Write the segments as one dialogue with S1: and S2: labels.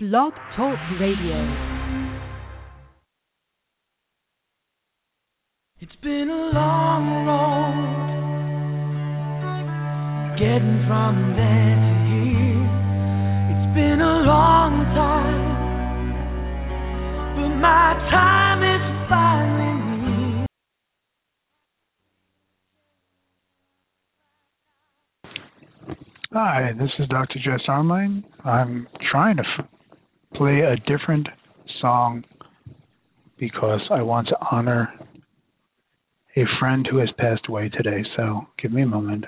S1: Blog Talk Radio.
S2: It's been a long road getting from there to here. It's been a long time, but my time is finally here.
S3: Hi, this is Dr. Jess Armine. I'm trying to f- play a different song because I want to honor a friend who has passed away today. So give me a moment.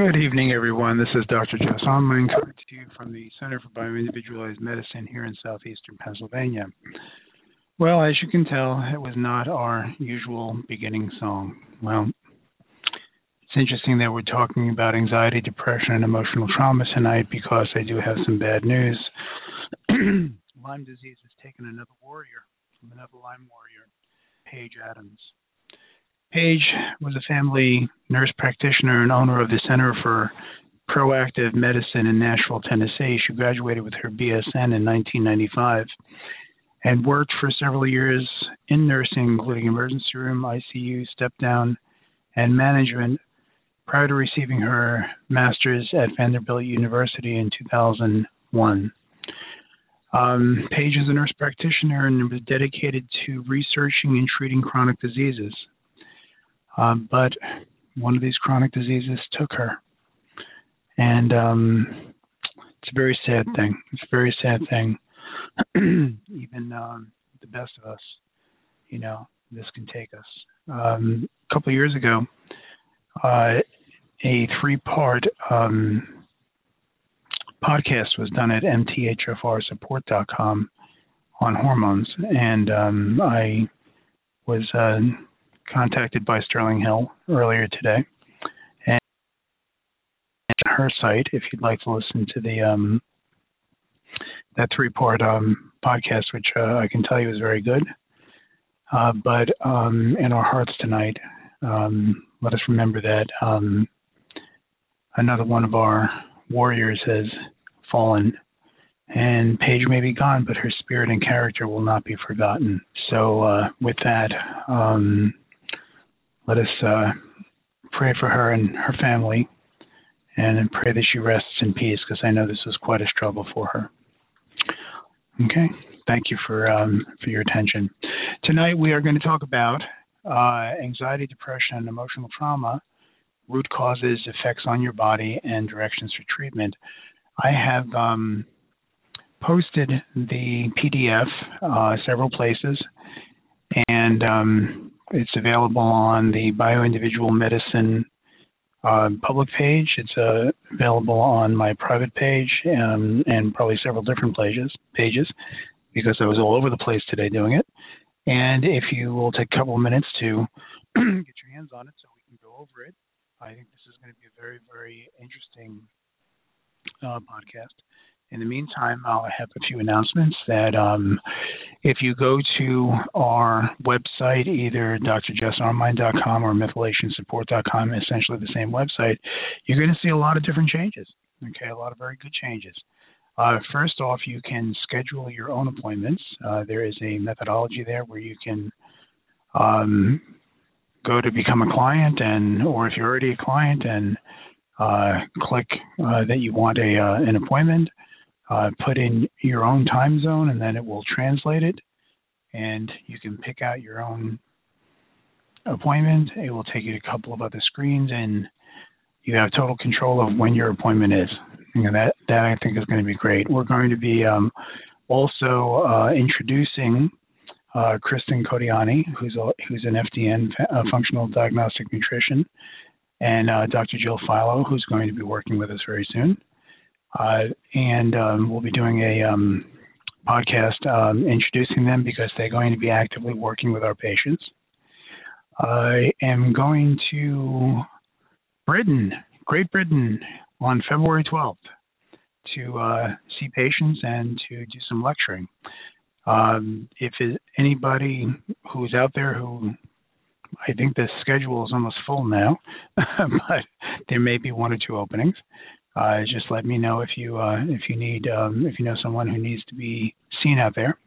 S3: Good evening, everyone. This is Dr. Jess Armine coming to you from the Center for Bioindividualized Medicine here in southeastern Pennsylvania. Well, as you can tell, it was not our usual beginning song. Well, it's interesting that we're talking about anxiety, depression, and emotional trauma tonight because I do have some bad news. Lyme disease has taken another warrior from another Lyme warrior, Paige Adams. Paige was a family nurse practitioner and owner of the Center for Proactive Medicine in Nashville, Tennessee. She graduated with her BSN in 1995 and worked for several years in nursing, including emergency room, ICU, step down, and management prior to receiving her master's at Vanderbilt University in 2001. Um, Paige is a nurse practitioner and was dedicated to researching and treating chronic diseases. Um, but one of these chronic diseases took her. And um, it's a very sad thing. It's a very sad thing. Even um, the best of us, you know, this can take us. Um, a couple of years ago, uh, a three part um, podcast was done at mthfrsupport.com on hormones. And um, I was. Uh, contacted by Sterling Hill earlier today, and her site if you'd like to listen to the um, that three-part um, podcast, which uh, I can tell you is very good. Uh, but um, in our hearts tonight, um, let us remember that um, another one of our warriors has fallen and Paige may be gone, but her spirit and character will not be forgotten. So, uh, with that, um, let us uh, pray for her and her family and pray that she rests in peace because I know this was quite a struggle for her. Okay, thank you for um, for your attention. Tonight we are going to talk about uh, anxiety, depression, and emotional trauma, root causes, effects on your body, and directions for treatment. I have um, posted the PDF uh, several places, and um, it's available on the Bioindividual Medicine uh, public page. It's uh, available on my private page and, and probably several different pages, pages because I was all over the place today doing it. And if you will take a couple of minutes to get your hands on it so we can go over it, I think this is going to be a very, very interesting uh, podcast. In the meantime, I'll have a few announcements that um, if you go to our website, either drjessonline.com or methylationsupport.com, essentially the same website, you're going to see a lot of different changes. Okay, a lot of very good changes. Uh, first off, you can schedule your own appointments. Uh, there is a methodology there where you can um, go to become a client, and or if you're already a client, and uh, click uh, that you want a uh, an appointment. Uh, put in your own time zone, and then it will translate it, and you can pick out your own appointment. It will take you to a couple of other screens, and you have total control of when your appointment is. Know, that that I think is going to be great. We're going to be um, also uh, introducing uh, Kristen Codiani, who's a, who's an FDN, uh, functional diagnostic nutrition, and uh, Dr. Jill Philo, who's going to be working with us very soon. Uh, and um, we'll be doing a um, podcast um, introducing them because they're going to be actively working with our patients. I am going to Britain, Great Britain, on February 12th to uh, see patients and to do some lecturing. Um, if anybody who's out there who I think the schedule is almost full now, but there may be one or two openings. Uh, just let me know if you uh, if you need um, if you know someone who needs to be seen out there.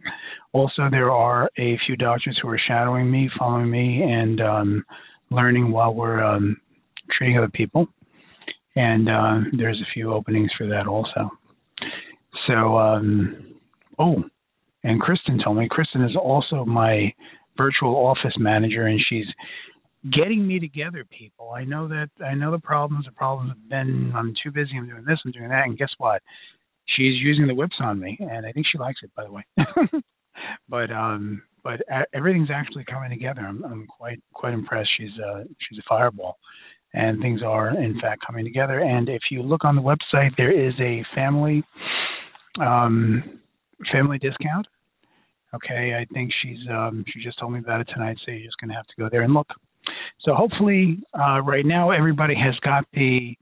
S3: Also, there are a few doctors who are shadowing me, following me, and um, learning while we're um, treating other people and uh, there's a few openings for that also. So, um, oh, and Kristen told me Kristen is also my virtual office manager, and she's getting me together. People, I know that I know the problems. The problems have been I'm too busy. I'm doing this. I'm doing that. And guess what? She's using the whips on me, and I think she likes it. By the way, but um, but everything's actually coming together. I'm, I'm quite quite impressed. She's uh, she's a fireball and things are in fact coming together. And if you look on the website, there is a family um, family discount. Okay, I think she's um, she just told me about it tonight, so you're just going to have to go there and look. So hopefully, uh, right now everybody has got the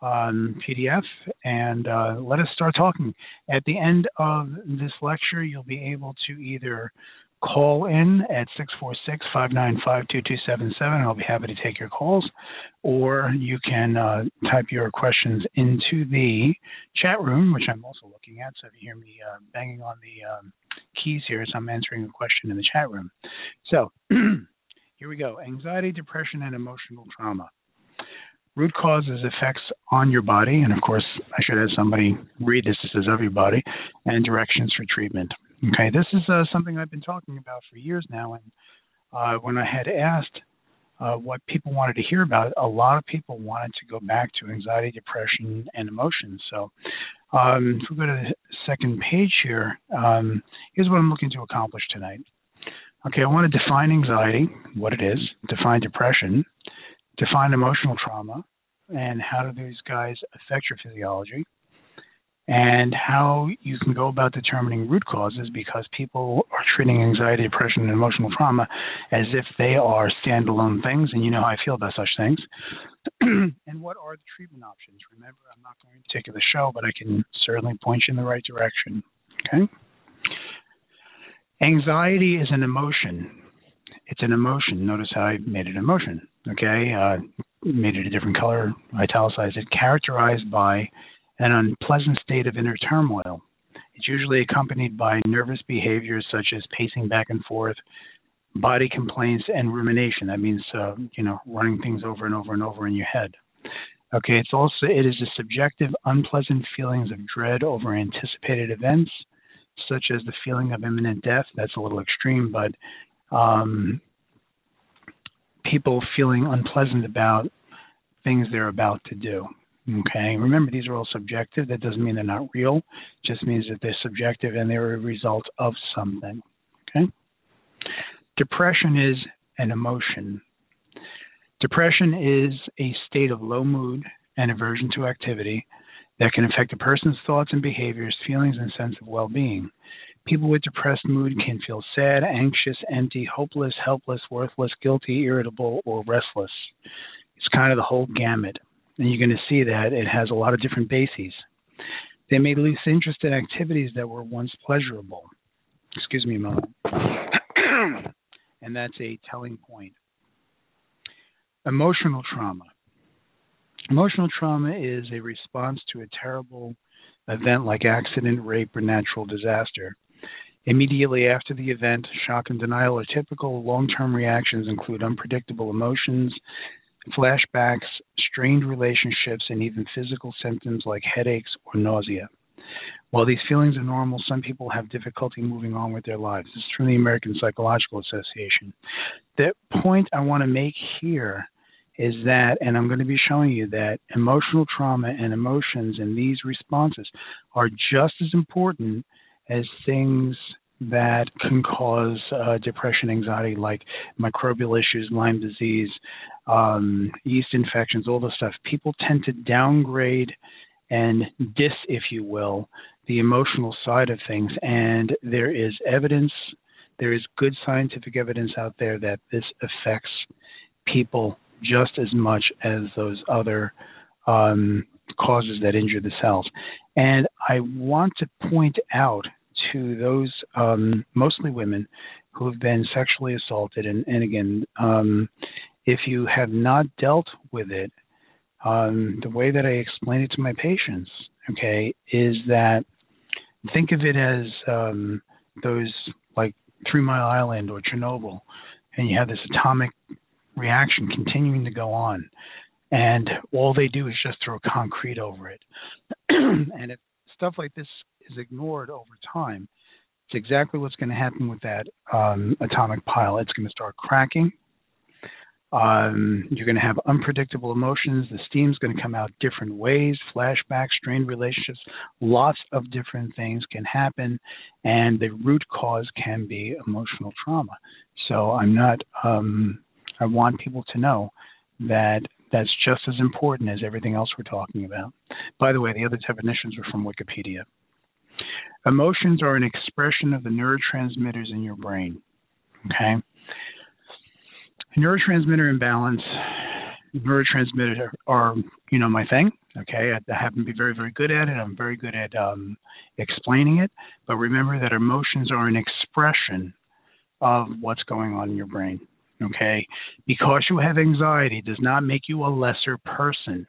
S3: um, PDF, and uh, let us start talking. At the end of this lecture, you'll be able to either call in at 646-595-2277. I'll be happy to take your calls. Or you can uh, type your questions into the chat room, which I'm also looking at. So if you hear me uh, banging on the um, keys here, so I'm answering a question in the chat room. So here we go. Anxiety, depression, and emotional trauma. Root causes effects on your body, and of course, I should have somebody read this. This is everybody, and directions for treatment. Okay, this is uh, something I've been talking about for years now, and uh, when I had asked uh, what people wanted to hear about, a lot of people wanted to go back to anxiety, depression, and emotions. So, um, if we go to the second page here, um, here's what I'm looking to accomplish tonight. Okay, I want to define anxiety, what it is, define depression, define emotional trauma, and how do these guys affect your physiology and how you can go about determining root causes because people are treating anxiety, depression, and emotional trauma as if they are standalone things, and you know how I feel about such things. and what are the treatment options? Remember, I'm not going to take the show, but I can certainly point you in the right direction. Okay? Anxiety is an emotion. It's an emotion. Notice how I made it an emotion. Okay? Uh, made it a different color, italicized it, characterized by an unpleasant state of inner turmoil. It's usually accompanied by nervous behaviors such as pacing back and forth, body complaints, and rumination. That means, uh, you know, running things over and over and over in your head. Okay, it's also it is a subjective, unpleasant feelings of dread over anticipated events, such as the feeling of imminent death. That's a little extreme, but um, people feeling unpleasant about things they're about to do. Okay, remember these are all subjective. That doesn't mean they're not real. It just means that they're subjective and they're a result of something. Okay. Depression is an emotion. Depression is a state of low mood and aversion to activity that can affect a person's thoughts and behaviors, feelings, and sense of well being. People with depressed mood can feel sad, anxious, empty, hopeless, helpless, worthless, guilty, irritable, or restless. It's kind of the whole gamut. And you're going to see that it has a lot of different bases. They may lose interest in activities that were once pleasurable. Excuse me a moment. and that's a telling point. Emotional trauma. Emotional trauma is a response to a terrible event like accident, rape, or natural disaster. Immediately after the event, shock and denial are typical. Long term reactions include unpredictable emotions, flashbacks, strained relationships, and even physical symptoms like headaches or nausea. While these feelings are normal, some people have difficulty moving on with their lives. This is from the American Psychological Association. The point I want to make here is that, and I'm going to be showing you that emotional trauma and emotions and these responses are just as important as things that can cause uh, depression, anxiety, like microbial issues, Lyme disease, um, yeast infections, all the stuff. People tend to downgrade and dis, if you will, the emotional side of things. And there is evidence, there is good scientific evidence out there that this affects people just as much as those other um, causes that injure the cells. And I want to point out to those um, mostly women who have been sexually assaulted, and, and again, um, if you have not dealt with it, um, the way that I explain it to my patients, okay, is that think of it as um, those like Three Mile Island or Chernobyl, and you have this atomic reaction continuing to go on, and all they do is just throw concrete over it. and if stuff like this is ignored over time, it's exactly what's going to happen with that um, atomic pile. It's going to start cracking. Um, you're going to have unpredictable emotions. The steam's going to come out different ways, flashbacks, strained relationships. Lots of different things can happen, and the root cause can be emotional trauma. So I'm not. Um, I want people to know that that's just as important as everything else we're talking about. By the way, the other definitions are from Wikipedia. Emotions are an expression of the neurotransmitters in your brain. Okay? Neurotransmitter imbalance, neurotransmitters are, you know, my thing. Okay, I, I happen to be very, very good at it. I'm very good at um, explaining it. But remember that emotions are an expression of what's going on in your brain. Okay, because you have anxiety does not make you a lesser person.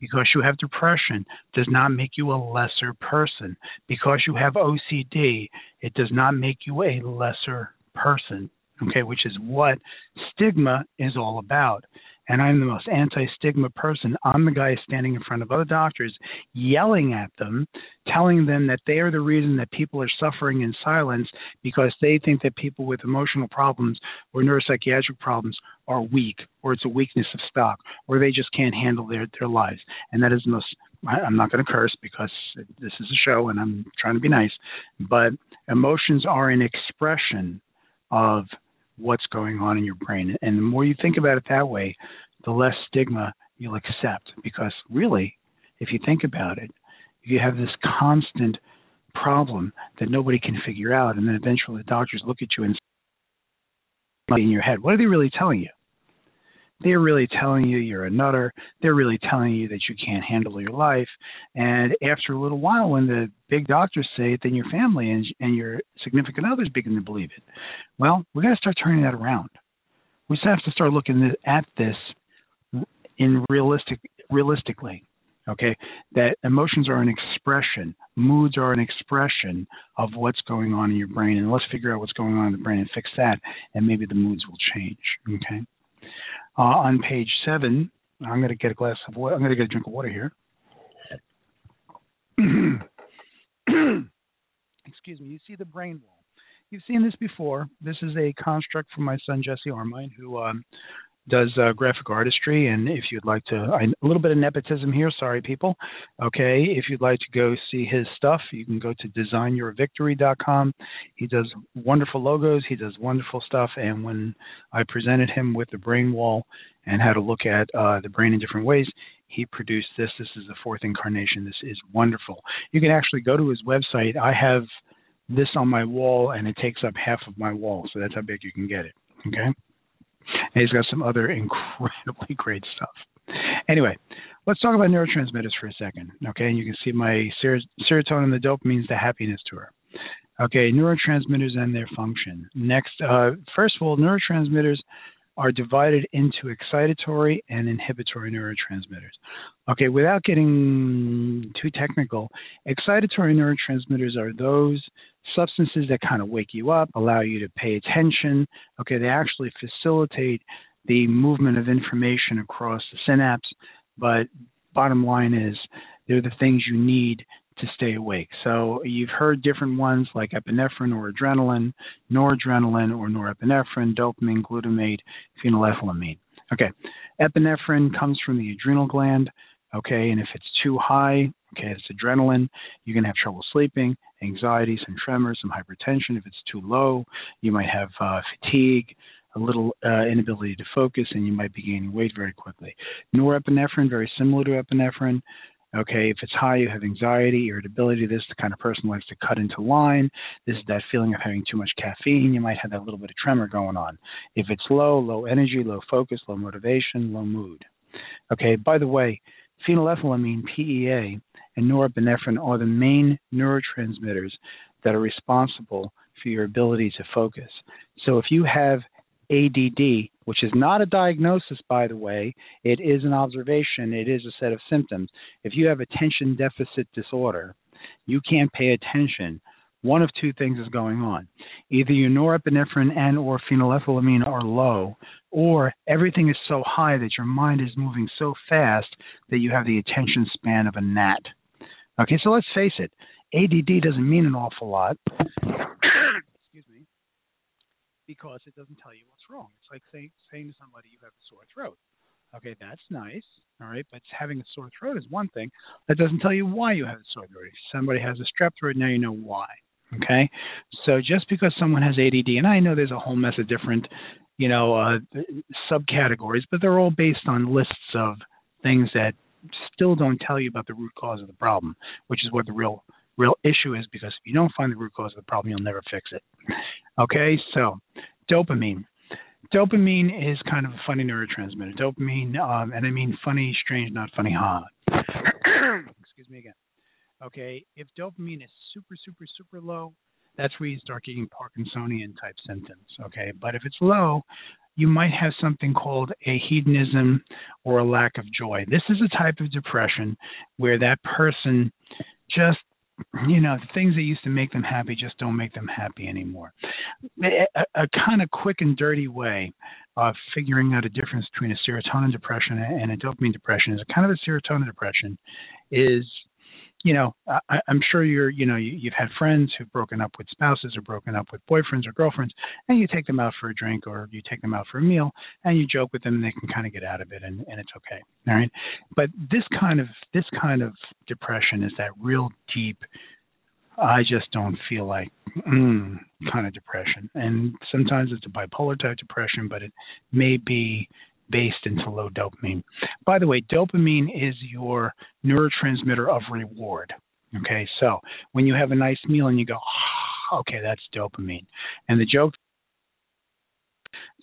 S3: Because you have depression does not make you a lesser person. Because you have OCD, it does not make you a lesser person. Okay, which is what stigma is all about and I'm the most anti stigma person. I'm the guy standing in front of other doctors, yelling at them, telling them that they are the reason that people are suffering in silence because they think that people with emotional problems or neuropsychiatric problems are weak, or it's a weakness of stock, or they just can't handle their, their lives. And that is the most, I'm not going to curse because this is a show and I'm trying to be nice, but emotions are an expression of what's going on in your brain. And the more you think about it that way, the less stigma you'll accept. Because really, if you think about it, you have this constant problem that nobody can figure out, and then eventually the doctors look at you and in your head, what are they really telling you? They're really telling you you're a nutter. They're really telling you that you can't handle your life. And after a little while, when the big doctors say it, then your family and, and your significant others begin to believe it. Well, we got to start turning that around. We have to start looking at this in realistic realistically. Okay, that emotions are an expression, moods are an expression of what's going on in your brain, and let's figure out what's going on in the brain and fix that, and maybe the moods will change. Okay. Uh, on page seven, I'm going to get a glass of water. I'm going to get a drink of water here. Excuse me. You see the brain wall. You've seen this before. This is a construct from my son Jesse Armine, who um, does uh, graphic artistry. And if you'd like to, I, a little bit of nepotism here. Sorry, people. Okay, if you'd like to go see his stuff, you can go to designyourvictory.com. He does wonderful logos. He does wonderful stuff. And when I presented him with the brain wall and had a look at uh, the brain in different ways, he produced this. This is the fourth incarnation. This is wonderful. You can actually go to his website. I have this on my wall and it takes up half of my wall. So that's how big you can get it. Okay. And he's got some other incredibly great stuff. Anyway, let's talk about neurotransmitters for a second. Okay, and you can see my ser- serotonin, the dopamine, is the happiness tour. Okay, neurotransmitters and their function. Next, uh, first of all, neurotransmitters are divided into excitatory and inhibitory neurotransmitters. Okay, without getting too technical, excitatory neurotransmitters are those substances that kind of wake you up, allow you to pay attention. Okay, they actually facilitate the movement of information across the synapse, but bottom line is they're the things you need to stay awake. So you've heard different ones like epinephrine or adrenaline, noradrenaline or norepinephrine, dopamine, glutamate, phenylethylamine. Okay, epinephrine comes from the adrenal gland. Okay, and if it's too high, okay, it's adrenaline, you're going to have trouble sleeping, anxiety, some tremors, some hypertension. If it's too low, you might have uh, fatigue, a little uh, inability to focus, and you might be gaining weight very quickly. Norepinephrine, very similar to epinephrine, Okay, if it's high, you have anxiety, irritability. This is the kind of person who likes to cut into line. This is that feeling of having too much caffeine. You might have that little bit of tremor going on. If it's low, low energy, low focus, low motivation, low mood. Okay, by the way, phenylethylamine, PEA, and norepinephrine are the main neurotransmitters that are responsible for your ability to focus. So if you have ADD, which is not a diagnosis, by the way. It is an observation, it is a set of symptoms. If you have attention deficit disorder, you can't pay attention. One of two things is going on. Either your norepinephrine and or phenylethylamine are low, or everything is so high that your mind is moving so fast that you have the attention span of a gnat. Okay, so let's face it, ADD doesn't mean an awful lot Excuse me. because it doesn't tell you what's wrong. It's like saying saying to somebody you have a sore throat. Okay, that's nice. All right, but having a sore throat is one thing. That doesn't tell you why you have a sore throat. If somebody has a strep throat, now you know why. Okay, so just because someone has ADD, and I know there's a whole mess of different, you know, uh, subcategories, but they're all based on lists of things that still don't tell you about the root cause of the problem, which is what the real real issue is because if you don't find the root cause of the problem, you'll never fix it. Okay, so dopamine. Dopamine is kind of a funny neurotransmitter. Dopamine, um, and I mean funny, strange, not funny, ha. Excuse me again. Okay, if dopamine is super, super, super low, that's where you start getting Parkinsonian type symptoms. Okay, but if it's low, you might have something called a hedonism or a lack of joy. This is a type of depression where that person just you know, the things that used to make them happy just don't make them happy anymore. A, a kind of quick and dirty way of figuring out a difference between a serotonin depression and a dopamine depression is a kind of a serotonin depression is you know, I, I'm sure you're, you know, you, you've had friends who've broken up with spouses or broken up with boyfriends or girlfriends, and you take them out for a drink or you take them out for a meal, and you joke with them, and they can kind of get out of it, and, and it's okay. All right, but this kind of this kind of depression is that real deep. I just don't feel like mm, kind of depression, and sometimes it's a bipolar type depression, but it may be based into low dopamine. By the way, dopamine is your neurotransmitter of reward. Okay, so when you have a nice meal and you go, oh, okay, that's dopamine. And the joke,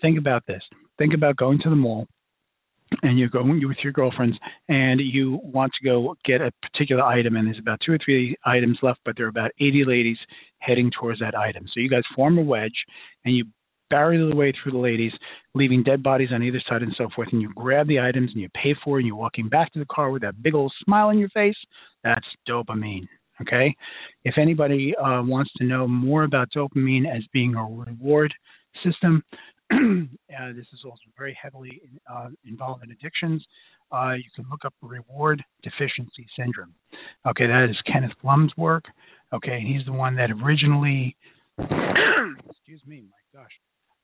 S3: think about this. Think about going to the mall and you're going with your girlfriends and you want to go get a particular item and there's about two or three items left but there are about 80 ladies heading towards that item so you guys form a wedge and you barrier the way through the ladies, leaving dead bodies on either side and so forth, and you grab the items and you pay for it and you're walking back to the car with that big old smile on your face, that's dopamine. Okay? If anybody uh, wants to know more about dopamine as being a reward system, uh, this is also very heavily uh, involved in addictions. Uh, you can look up reward deficiency syndrome. Okay, that is Kenneth Blum's work. Okay, he's the one that originally, excuse me, my gosh,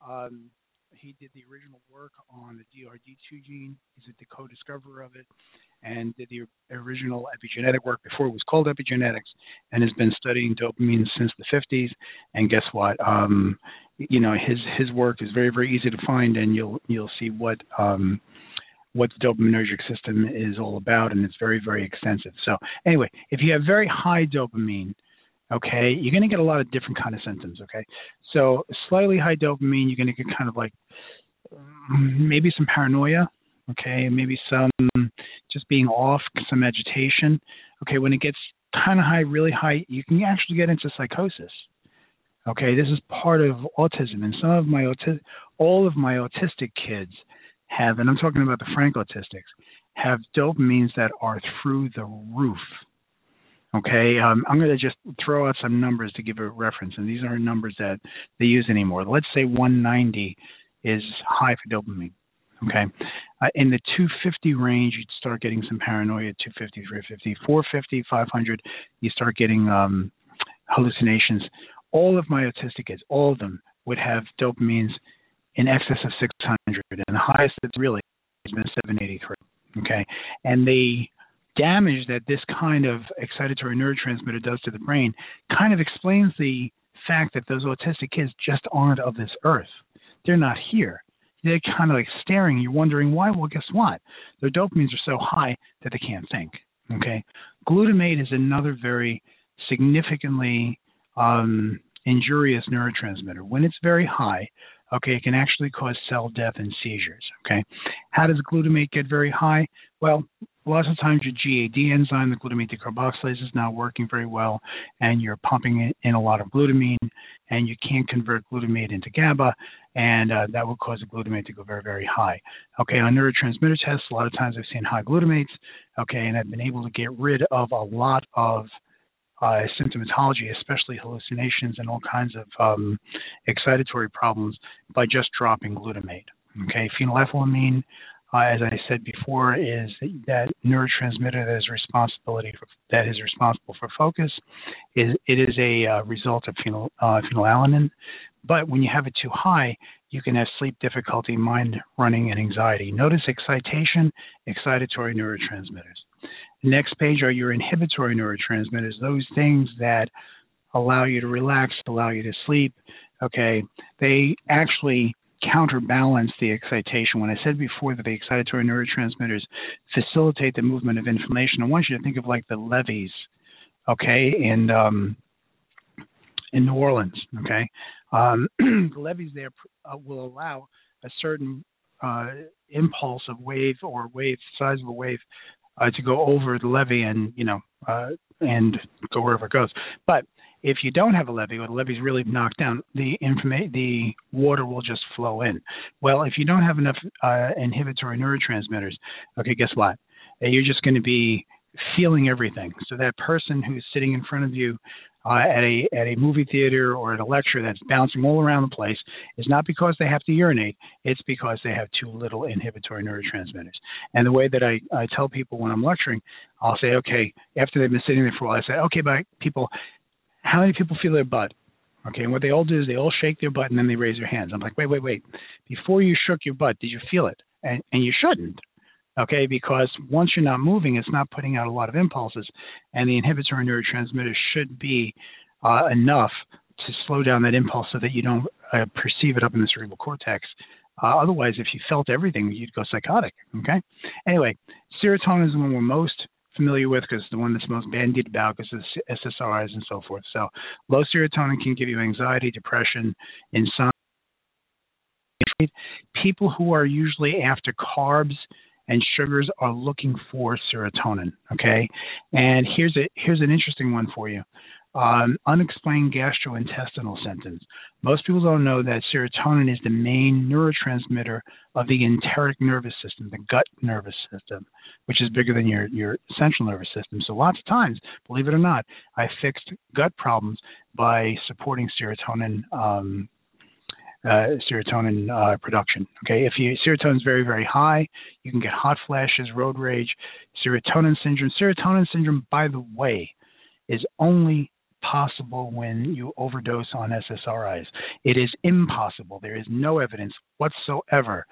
S3: um, he did the original work on the DRD2 gene. He's the co-discoverer of it, and did the original epigenetic work before it was called epigenetics, and has been studying dopamine since the 50s. And guess what? Um, you know, his his work is very very easy to find, and you'll you'll see what um, what the dopaminergic system is all about, and it's very very extensive. So anyway, if you have very high dopamine, okay, you're going to get a lot of different kind of symptoms. Okay, so slightly high dopamine, you're going to get kind of like mm, maybe some paranoia. Okay, maybe some just being off, some agitation. Okay, when it gets kind of high, really high, you can actually get into psychosis. Okay, this is part of autism, and some of my auti- all of my autistic kids have, and I'm talking about the frank autistics, have dopamines that are through the roof. Okay, um, I'm going to just throw out some numbers to give a reference, and these aren't numbers that they use anymore. Let's say 190 is high for dopamine. Okay, uh, in the 250 range, you'd start getting some paranoia. 250, 350, 450, 500, you start getting um, hallucinations. All of my autistic kids, all of them, would have dopamines in excess of 600, and the highest that's really has been 783. Okay, and the damage that this kind of excitatory neurotransmitter does to the brain kind of explains the fact that those autistic kids just aren't of this earth. They're not here. They're kind of like staring. You're wondering why. Well, guess what? Their dopamines are so high that they can't think. Okay, glutamate is another very significantly um, injurious neurotransmitter. When it's very high, okay, it can actually cause cell death and seizures. Okay, how does glutamate get very high? Well, lots of times your GAD enzyme, the glutamate decarboxylase, is not working very well, and you're pumping in a lot of glutamine, and you can't convert glutamate into GABA, and uh, that will cause the glutamate to go very, very high. Okay, on neurotransmitter tests, a lot of times I've seen high glutamates, okay, and I've been able to get rid of a lot of uh, symptomatology, especially hallucinations and all kinds of um, excitatory problems, by just dropping glutamate. Okay, phenylethylamine, uh, as I said before, is that neurotransmitter that is responsibility for, that is responsible for focus. Is it is a uh, result of phenyl, uh, phenylalanine, but when you have it too high, you can have sleep difficulty, mind running, and anxiety. Notice excitation, excitatory neurotransmitters. Next page are your inhibitory neurotransmitters, those things that allow you to relax, allow you to sleep. Okay, they actually counterbalance the excitation. When I said before that the excitatory neurotransmitters facilitate the movement of information, I want you to think of like the levees, okay, in um, in New Orleans, okay. Um, the levees there uh, will allow a certain uh, impulse of wave or wave size of a wave uh, to go over the levee and you know uh, and go wherever it goes. But if you don't have a levee or the levee's really knocked down, the informa- the water will just flow in. Well, if you don't have enough uh, inhibitory neurotransmitters, okay, guess what? Uh, you're just going to be feeling everything. So that person who's sitting in front of you uh, at a at a movie theater or at a lecture that's bouncing all around the place is not because they have to urinate. It's because they have too little inhibitory neurotransmitters. And the way that I, I tell people when I'm lecturing, I'll say, okay, after they've been sitting there for a while, I say, okay, but people, how many people feel their butt? Okay, and what they all do is they all shake their butt and then they raise their hands. I'm like, wait, wait, wait. Before you shook your butt, did you feel it? And and you shouldn't okay because once you're not moving it's not putting out a lot of impulses and the inhibitory neurotransmitters should be uh, enough to slow down that impulse so that you don't uh, perceive it up in the cerebral cortex uh, otherwise if you felt everything you'd go psychotic okay anyway serotonin is the one we're most familiar with because the one that's most bandied about of SSRIs and so forth. So low serotonin can give you anxiety, depression, insomnia. People who are usually after carbs and sugars are looking for serotonin. Okay, and here's a here's an interesting one for you. Um, unexplained gastrointestinal symptoms. Most people don't know that serotonin is the main neurotransmitter of the enteric nervous system, the gut nervous system, which is bigger than your, your central nervous system. So, lots of times, believe it or not, I fixed gut problems by supporting serotonin um, uh, serotonin uh, production. Okay, if you serotonin is very very high, you can get hot flashes, road rage, serotonin syndrome. Serotonin syndrome, by the way, is only possible when you overdose on SSRIs. It is impossible. There is no evidence whatsoever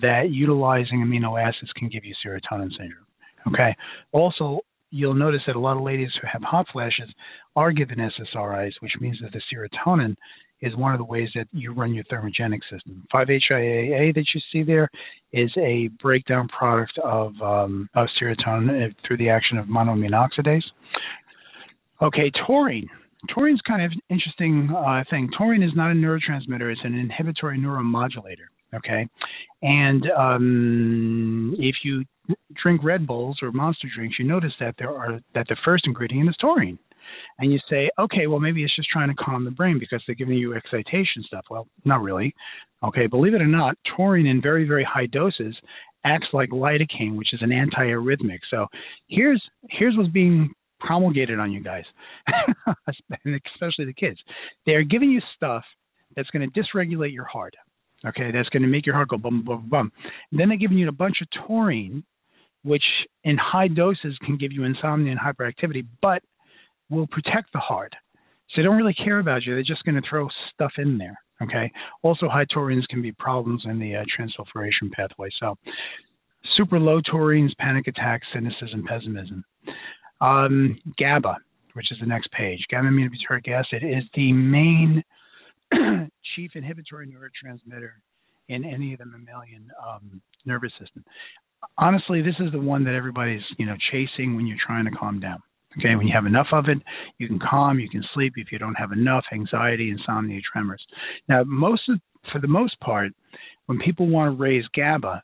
S3: that utilizing amino acids can give you serotonin syndrome. Okay. Also, you'll notice that a lot of ladies who have hot flashes are given SSRIs, which means that the serotonin is one of the ways that you run your thermogenic system. 5-HIAA that you see there is a breakdown product of, um, of serotonin through the action of monoamine oxidase. Okay, taurine. taurine's kind of an interesting uh, thing. Taurine is not a neurotransmitter; it's an inhibitory neuromodulator. Okay, and um, if you drink Red Bulls or Monster drinks, you notice that there are that the first ingredient is taurine. And you say, okay, well maybe it's just trying to calm the brain because they're giving you excitation stuff. Well, not really. Okay, believe it or not, taurine in very very high doses acts like lidocaine, which is an antiarrhythmic. So here's here's what's being promulgated on you guys, especially the kids. They're giving you stuff that's going to dysregulate your heart. Okay, that's going to make your heart go bum bum bum. And then they're giving you a bunch of taurine, which in high doses can give you insomnia and hyperactivity, but will protect the heart. So they don't really care about you. They're just going to throw stuff in there. Okay. Also, high taurines can be problems in the uh, transsulfuration pathway. So, super low taurines, panic attacks, cynicism, pessimism. Um, GABA, which is the next page, gamma aminobutyric acid is the main chief inhibitory neurotransmitter in any of the mammalian um, nervous system. Honestly, this is the one that everybody's you know chasing when you're trying to calm down. Okay, when you have enough of it, you can calm, you can sleep. If you don't have enough, anxiety, insomnia, tremors. Now, most of, for the most part, when people want to raise GABA,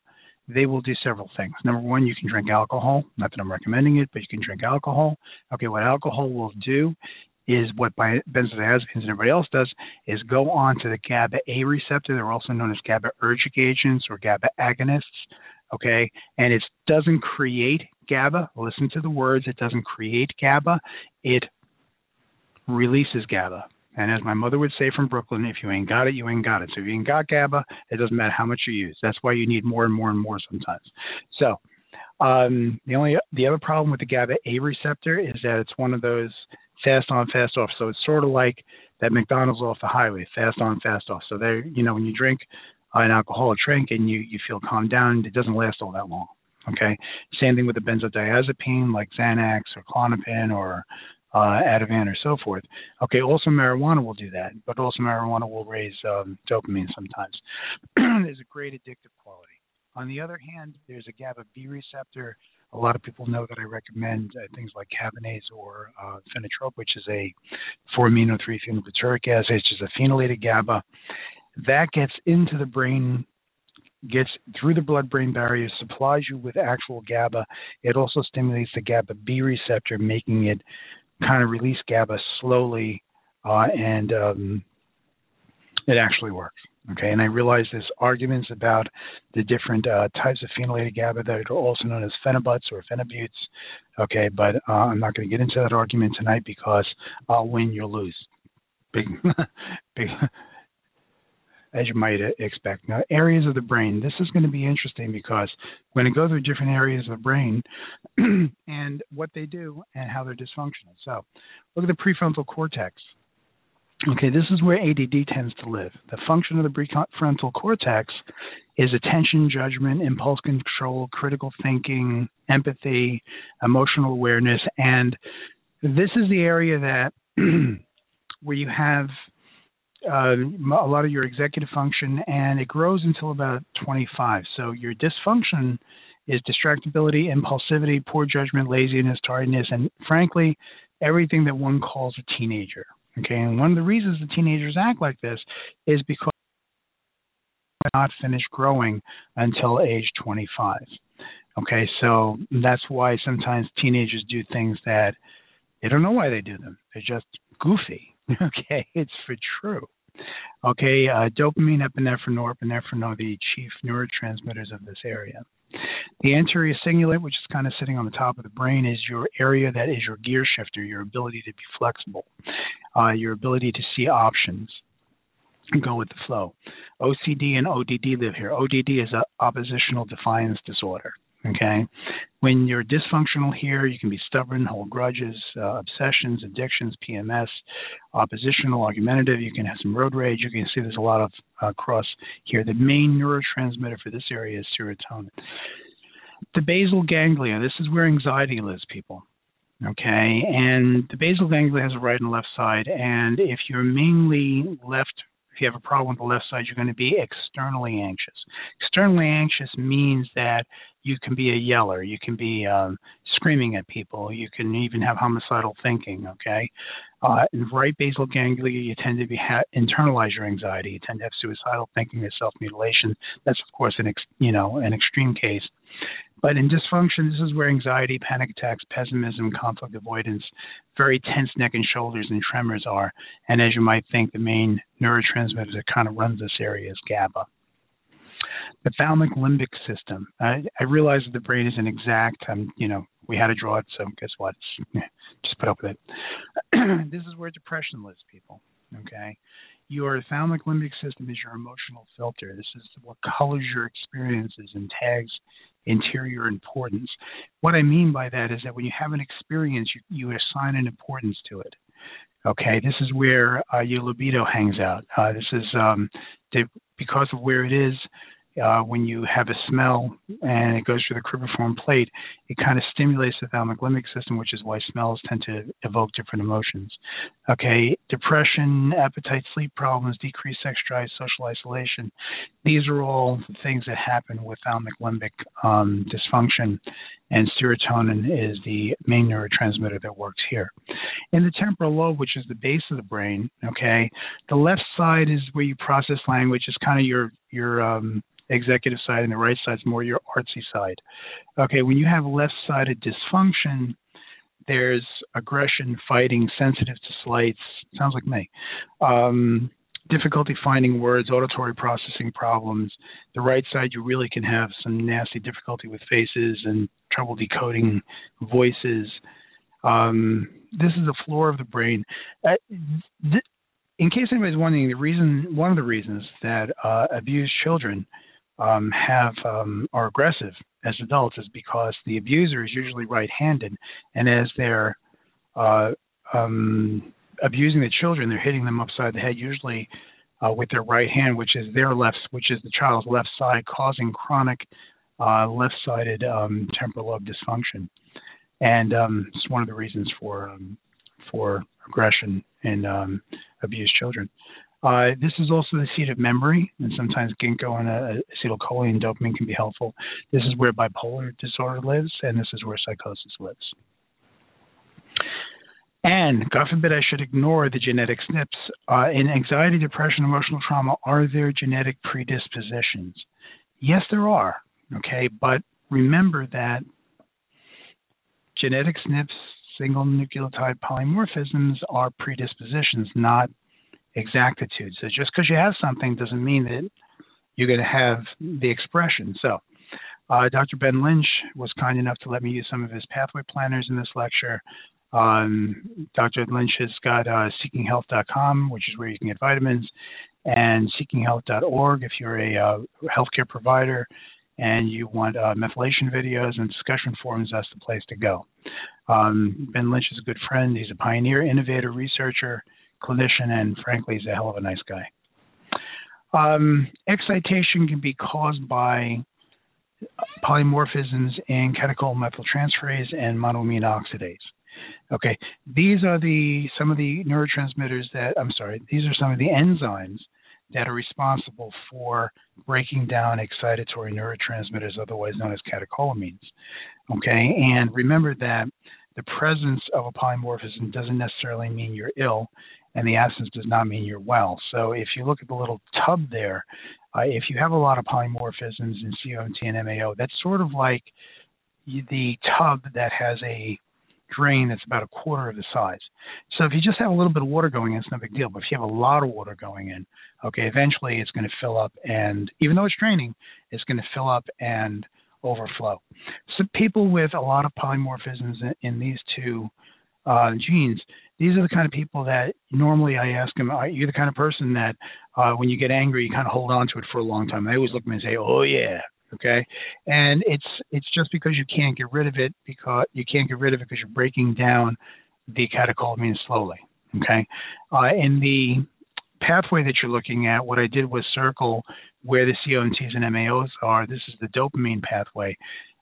S3: they will do several things. Number one, you can drink alcohol. Not that I'm recommending it, but you can drink alcohol. Okay, what alcohol will do is what benzodiazepines and everybody else does is go on to the GABA A receptor. They're also known as GABAergic agents or GABA agonists. Okay, and it doesn't create GABA. Listen to the words. It doesn't create GABA. It releases GABA. And as my mother would say from Brooklyn, if you ain't got it, you ain't got it. So if you ain't got GABA, it doesn't matter how much you use. That's why you need more and more and more sometimes. So um, the only the other problem with the GABA A receptor is that it's one of those fast on, fast off. So it's sort of like that McDonald's off the highway, fast on, fast off. So there, you know, when you drink an alcoholic drink and you you feel calmed down, it doesn't last all that long. Okay. Same thing with the benzodiazepine like Xanax or Klonopin or uh, Ativan or so forth. Okay, also marijuana will do that, but also marijuana will raise um, dopamine sometimes. there's a great addictive quality. On the other hand, there's a GABA B receptor. A lot of people know that I recommend uh, things like Kavinace or uh, Phenotrope, which is a 4-amino 3-phenylbutyric acid, which is a phenylated GABA. That gets into the brain gets through the blood brain barrier, supplies you with actual GABA. It also stimulates the GABA B receptor, making it kind of release GABA slowly, uh, and um, it actually works. Okay, and I realize there's arguments about the different uh, types of phenylated GABA that are also known as phenobuts or phenobutes. Okay, but uh, I'm not going to get into that argument tonight because I'll win, you'll lose. Big, big, as you might expect. Now, areas of the brain. This is going to be interesting because going to go through different areas of the brain and what they do and how they're dysfunctional. So, look at the prefrontal cortex. Okay, this is where ADD tends to live. The function of the prefrontal cortex is attention, judgment, impulse control, critical thinking, empathy, emotional awareness, and this is the area that where you have uh, a lot of your executive function, and it grows until about 25. So your dysfunction is distractibility, impulsivity, poor judgment, laziness, tardiness, and frankly, everything that one calls a teenager. Okay, and one of the reasons the teenagers act like this is because they're not finished growing until age 25. Okay, so that's why sometimes teenagers do things that they don't know why they do them. They're just goofy. Okay, it's for true. Okay, uh, dopamine, epinephrine, norepinephrine are the chief neurotransmitters of this area. The anterior cingulate, which is kind of sitting on the top of the brain, is your area that is your gear shifter, your ability to be flexible, uh, your ability to see options and go with the flow. OCD and ODD live here. ODD is an oppositional defiance disorder. Okay, when you're dysfunctional here, you can be stubborn, hold grudges, uh, obsessions, addictions, PMS, oppositional, argumentative. You can have some road rage. You can see there's a lot of uh, cross here. The main neurotransmitter for this area is serotonin. The basal ganglia. This is where anxiety lives, people. Okay, and the basal ganglia has a right and left side, and if you're mainly left if you have a problem with the left side, you're going to be externally anxious. Externally anxious means that you can be a yeller, you can be um, screaming at people. You can even have homicidal thinking. Okay, uh, in right basal ganglia, you tend to be ha- internalize your anxiety. You tend to have suicidal thinking or self mutilation. That's of course an ex- you know an extreme case. But in dysfunction, this is where anxiety, panic attacks, pessimism, conflict avoidance, very tense neck and shoulders, and tremors are. And as you might think, the main neurotransmitter that kind of runs this area is GABA. The thalamic limbic system. I, I realize that the brain isn't exact. Um, you know, we had to draw it, so guess what? Just put up with it. this is where depression lives, people. Okay, your thalamic limbic system is your emotional filter. This is what colors your experiences and tags interior importance. What I mean by that is that when you have an experience, you, you assign an importance to it. Okay, this is where uh, your libido hangs out. Uh, this is um, because of where it is uh, when you have a smell and it goes through the cribriform plate, it kind of stimulates the thalamic limbic system, which is why smells tend to evoke different emotions. Okay, depression, appetite, sleep problems, decreased sex drive, social isolation. These are all things that happen with thalamic limbic um, dysfunction, and serotonin is the main neurotransmitter that works here. In the temporal lobe, which is the base of the brain, okay, the left side is where you process language. It's kind of your your um, executive side, and the right side is more your artsy side. Okay, when you have left-sided dysfunction, there's aggression, fighting, sensitive to slights. Sounds like me. Um, difficulty finding words, auditory processing problems. The right side, you really can have some nasty difficulty with faces and trouble decoding voices. Um, this is the floor of the brain. Uh, th- in case anybody's wondering, the reason, one of the reasons that uh, abused children um, have um, are aggressive as adults is because the abuser is usually right-handed, and as they're uh, um, abusing the children, they're hitting them upside the head, usually uh, with their right hand, which is their left, which is the child's left side, causing chronic uh, left-sided um, temporal lobe dysfunction, and um, it's one of the reasons for um, for aggression in um, abused children. Uh, this is also the seat of memory, and sometimes ginkgo and uh, acetylcholine dopamine can be helpful. This is where bipolar disorder lives, and this is where psychosis lives. And God forbid I should ignore the genetic SNPs. Uh, in anxiety, depression, emotional trauma, are there genetic predispositions? Yes, there are. Okay, but remember that genetic SNPs, single nucleotide polymorphisms, are predispositions, not exactitude. So just because you have something doesn't mean that you're going to have the expression. So uh, Dr. Ben Lynch was kind enough to let me use some of his pathway planners in this lecture. Um, Dr. Lynch has got uh, seekinghealth.com, which is where you can get vitamins, and seekinghealth.org if you're a uh, healthcare provider and you want uh, methylation videos and discussion forums, that's the place to go. Um, ben Lynch is a good friend. He's a pioneer, innovator, researcher, clinician, and frankly, he's a hell of a nice guy. Um, excitation can be caused by polymorphisms in catechol-methyltransferase and monoamine oxidase. Okay, these are the some of the neurotransmitters that I'm sorry, these are some of the enzymes that are responsible for breaking down excitatory neurotransmitters, otherwise known as catecholamines. Okay, and remember that the presence of a polymorphism doesn't necessarily mean you're ill and the absence does not mean you're well. So if you look at the little tub there, uh, if you have a lot of polymorphisms in COMT and MAO, that's sort of like the tub that has a drain that's about a quarter of the size. So if you just have a little bit of water going in, it's no big deal. But if you have a lot of water going in, okay, eventually it's going to fill up, and even though it's draining, it's going to fill up and overflow. So people with a lot of polymorphisms in, in these two uh, genes, these are the kind of people that normally I ask them, are you the kind of person that uh, when you get angry, you kind of hold on to it for a long time? They always look at me and say, oh, yeah. Okay, and it's it's just because you can't get rid of it because you can't get rid of it because you're breaking down the catecholamine slowly. Okay, uh, in the pathway that you're looking at, what I did was circle where the COMTs and MAOs are. This is the dopamine pathway.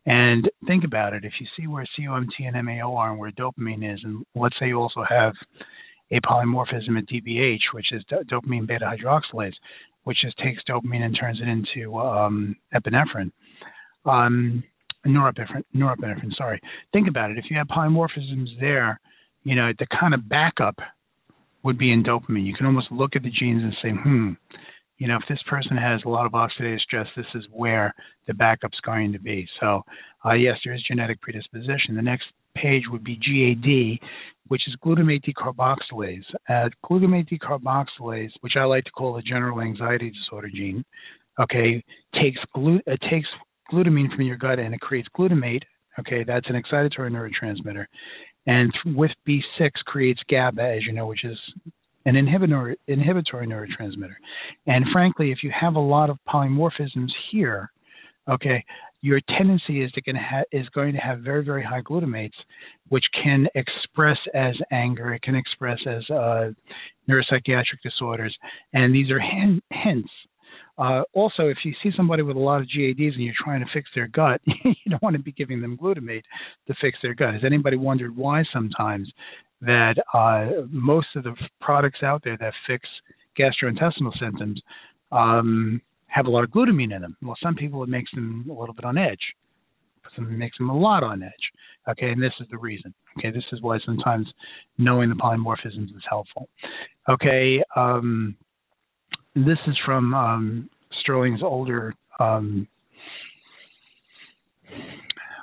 S3: And think about it. If you see where COMT and MAO are and where dopamine is, and let's say you also have a polymorphism at DBH, which is dopamine beta hydroxylase, which just takes dopamine and turns it into um, epinephrine. Um, norepinephrine. Norepinephrine. Sorry. Think about it. If you have polymorphisms there, you know the kind of backup would be in dopamine. You can almost look at the genes and say, hmm, you know, if this person has a lot of oxidative stress, this is where the backup's going to be. So, uh, yes, there is genetic predisposition. The next page would be GAD, which is glutamate decarboxylase. Uh, glutamate decarboxylase, which I like to call the general anxiety disorder gene, okay, takes glu- it takes glutamine from your gut and it creates glutamate. Okay, that's an excitatory neurotransmitter, and with B6 creates GABA, as you know, which is an inhibitor, inhibitory neurotransmitter. And frankly, if you have a lot of polymorphisms here, okay, your tendency is to going to ha- is going to have very very high glutamates, which can express as anger. It can express as uh, neuropsychiatric disorders, and these are hin- hints. Uh, also, if you see somebody with a lot of GADs and you're trying to fix their gut, you don't want to be giving them glutamate to fix their gut. Has anybody wondered why sometimes that uh, most of the products out there that fix gastrointestinal symptoms um, have a lot of glutamine in them. Well, some people it makes them a little bit on edge. Some makes them a lot on edge. Okay, and this is the reason. Okay, this is why sometimes knowing the polymorphisms is helpful. Okay, um, this is from um, Sterling's older um,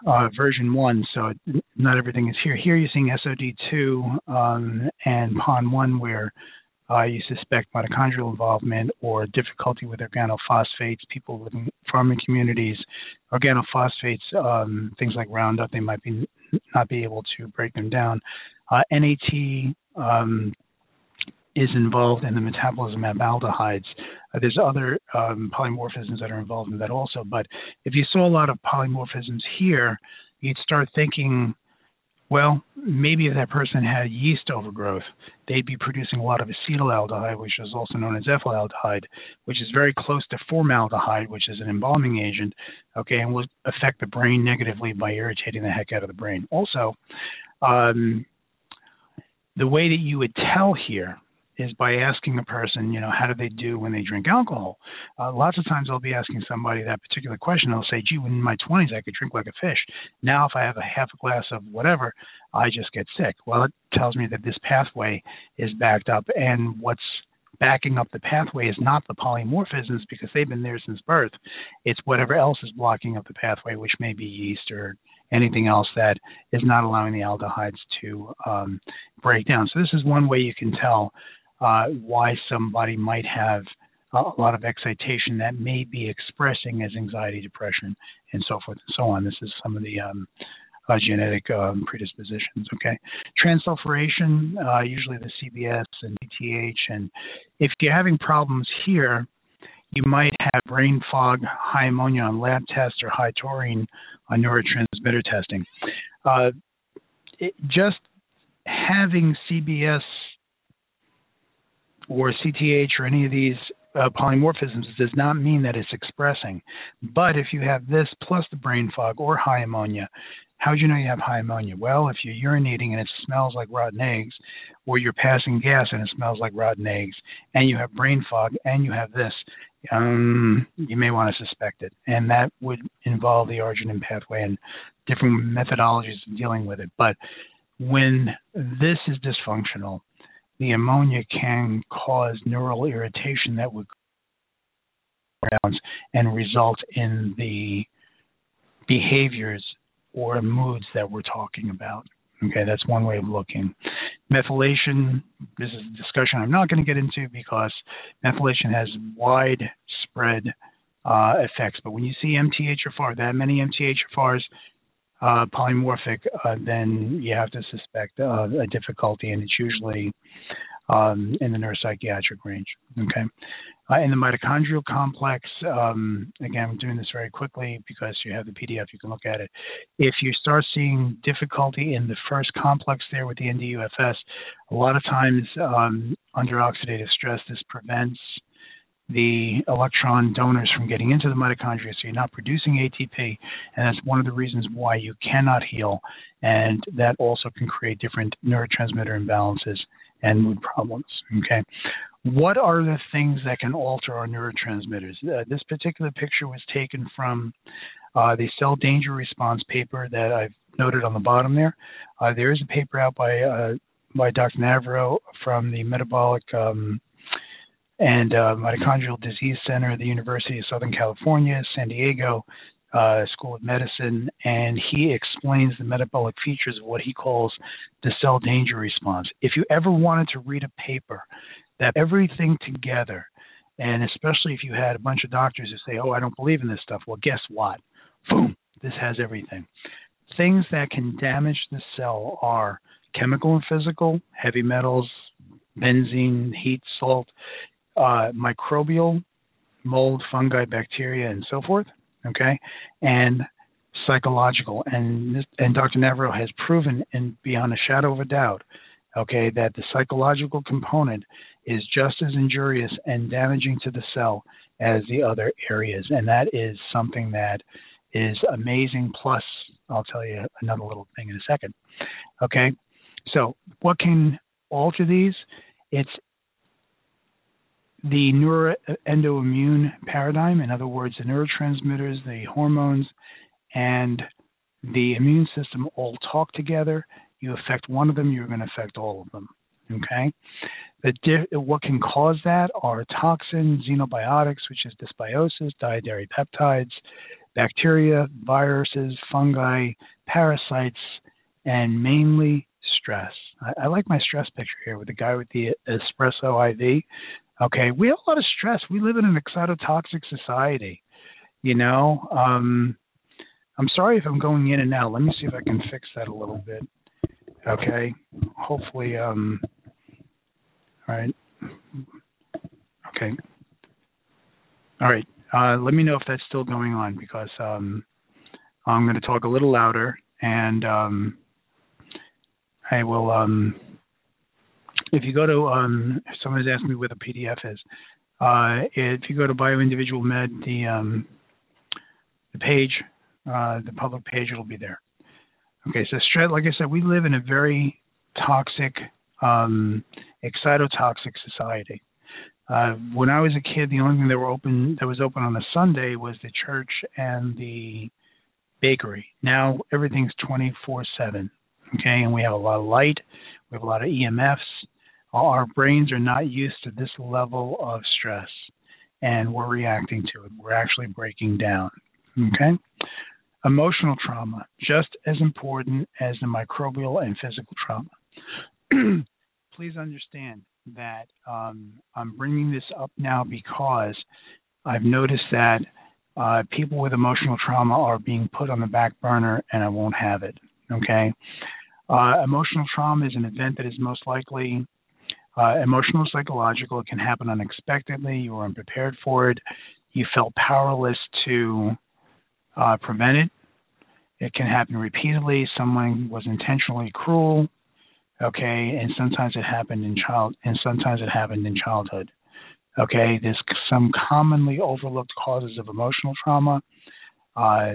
S3: uh, version one, so not everything is here. Here you're seeing SOD2 um, and PON1 where uh, you suspect mitochondrial involvement or difficulty with organophosphates. People living in farming communities, organophosphates, um, things like Roundup, they might be not be able to break them down. Uh, NAT um, is involved in the metabolism of aldehydes. Uh, there's other um, polymorphisms that are involved in that also. But if you saw a lot of polymorphisms here, you'd start thinking, well, maybe if that person had yeast overgrowth, they'd be producing a lot of acetaldehyde, which is also known as ethylaldehyde, which is very close to formaldehyde, which is an embalming agent, okay, and will affect the brain negatively by irritating the heck out of the brain. Also, um, the way that you would tell here is by asking a person, you know, how do they do when they drink alcohol? Uh, lots of times I'll be asking somebody that particular question. They'll say, gee, in my 20s I could drink like a fish. Now, if I have a half a glass of whatever, I just get sick. Well, it tells me that this pathway is backed up. And what's backing up the pathway is not the polymorphisms because they've been there since birth. It's whatever else is blocking up the pathway, which may be yeast or anything else that is not allowing the aldehydes to um, break down. So this is one way you can tell uh, why somebody might have a lot of excitation that may be expressing as anxiety, depression, and so forth and so on. This is some of the um, uh, genetic um, predispositions. Okay, transsulfuration, uh, usually the CBS and CTH, and if you're having problems here, you might have brain fog, high ammonia on lab tests, or high taurine on neurotransmitter testing. Uh, it, just having CBS or CTH or any of these uh, polymorphisms does not mean that it's expressing. But if you have this plus the brain fog or high ammonia, how do you know you have high ammonia? Well, if you're urinating and it smells like rotten eggs, or you're passing gas and it smells like rotten eggs, and you have brain fog and you have this, um, you may want to suspect it. And that would involve the arginine pathway and different methodologies of dealing with it. But when this is dysfunctional, the ammonia can cause neural irritation that would and result in the behaviors or moods that we're talking about. Okay, that's one way of looking. Methylation, this is a discussion I'm not going to get into because methylation has widespread uh, effects. But when you see MTHFR, that many MTHFRs uh, polymorphic, uh, then you have to suspect uh, a difficulty, and it's usually um, in the neuropsychiatric range. Okay. Uh, in the mitochondrial complex, um, again, I'm doing this very quickly because you have the PDF, you can look at it. If you start seeing difficulty in the first complex there with the NDUFS, a lot of times um, under oxidative stress, this prevents the electron donors from getting into the mitochondria, so you're not producing ATP, and that's one of the reasons why you cannot heal, and that also can create different neurotransmitter imbalances and mood problems. Okay, what are the things that can alter our neurotransmitters? Uh, this particular picture was taken from Uh, the cell danger response paper that I've noted on the bottom there. Uh, there is a paper out by uh, by Dr. Naviaux from the Metabolic um, and uh, Mitochondrial Disease Center at the University of Southern California, San Diego uh, School of Medicine, and he explains the metabolic features of what he calls the cell danger response. If you ever wanted to read a paper that everything together, and especially if you had a bunch of doctors who say, "Oh, I don't believe in this stuff," well, guess what? Boom! This has everything. Things that can damage the cell are chemical and physical, heavy metals, benzene, heat, salt, uh, microbial, mold, fungi, bacteria, and so forth. Okay, and psychological, and and Dr. Naviaux has proven, and beyond a shadow of a doubt, okay, that the psychological component is just as injurious and damaging to the cell as the other areas, and that is something that is amazing. Plus, I'll tell you another little thing in a second. Okay, so what can alter these? It's the neuroendoimmune paradigm, in other words, the neurotransmitters, the hormones, and the immune system all talk together. You affect one of them, you're going to affect all of them. Okay? The, what can cause that are toxins, xenobiotics, which is dysbiosis, dietary peptides, bacteria, viruses, fungi, parasites, and mainly stress. I, I like my stress picture here with the guy with the espresso IV. Okay, we have a lot of stress. We live in an excitotoxic society. You know, um, I'm sorry if I'm going in and out. Let me see if I can fix that a little bit. Okay, hopefully. Um, all right. Okay. All right. Uh, let me know if that's still going on because um, I'm going to talk a little louder and um, I will. Um, if you go to, um, someone has asked me where the PDF is. Uh, if you go to Bioindividual Med, the um, the page, uh, the public page, it'll be there. Okay, so like I said, we live in a very toxic, um, excitotoxic society. Uh, when I was a kid, the only thing that were open that was open on a Sunday was the church and the bakery. Now everything's 24/7. Okay, and we have a lot of light, we have a lot of EMFs, our brains are not used to this level of stress and we're reacting to it. We're actually breaking down. Okay? Emotional trauma, just as important as the microbial and physical trauma. Please understand that um, I'm bringing this up now because I've noticed that uh, people with emotional trauma are being put on the back burner and I won't have it. Okay? Uh, emotional trauma is an event that is most likely uh, emotional, psychological. It can happen unexpectedly. You were unprepared for it. You felt powerless to uh, prevent it. It can happen repeatedly. Someone was intentionally cruel. Okay, and sometimes it happened in child, and sometimes it happened in childhood. Okay, there's some commonly overlooked causes of emotional trauma. Uh,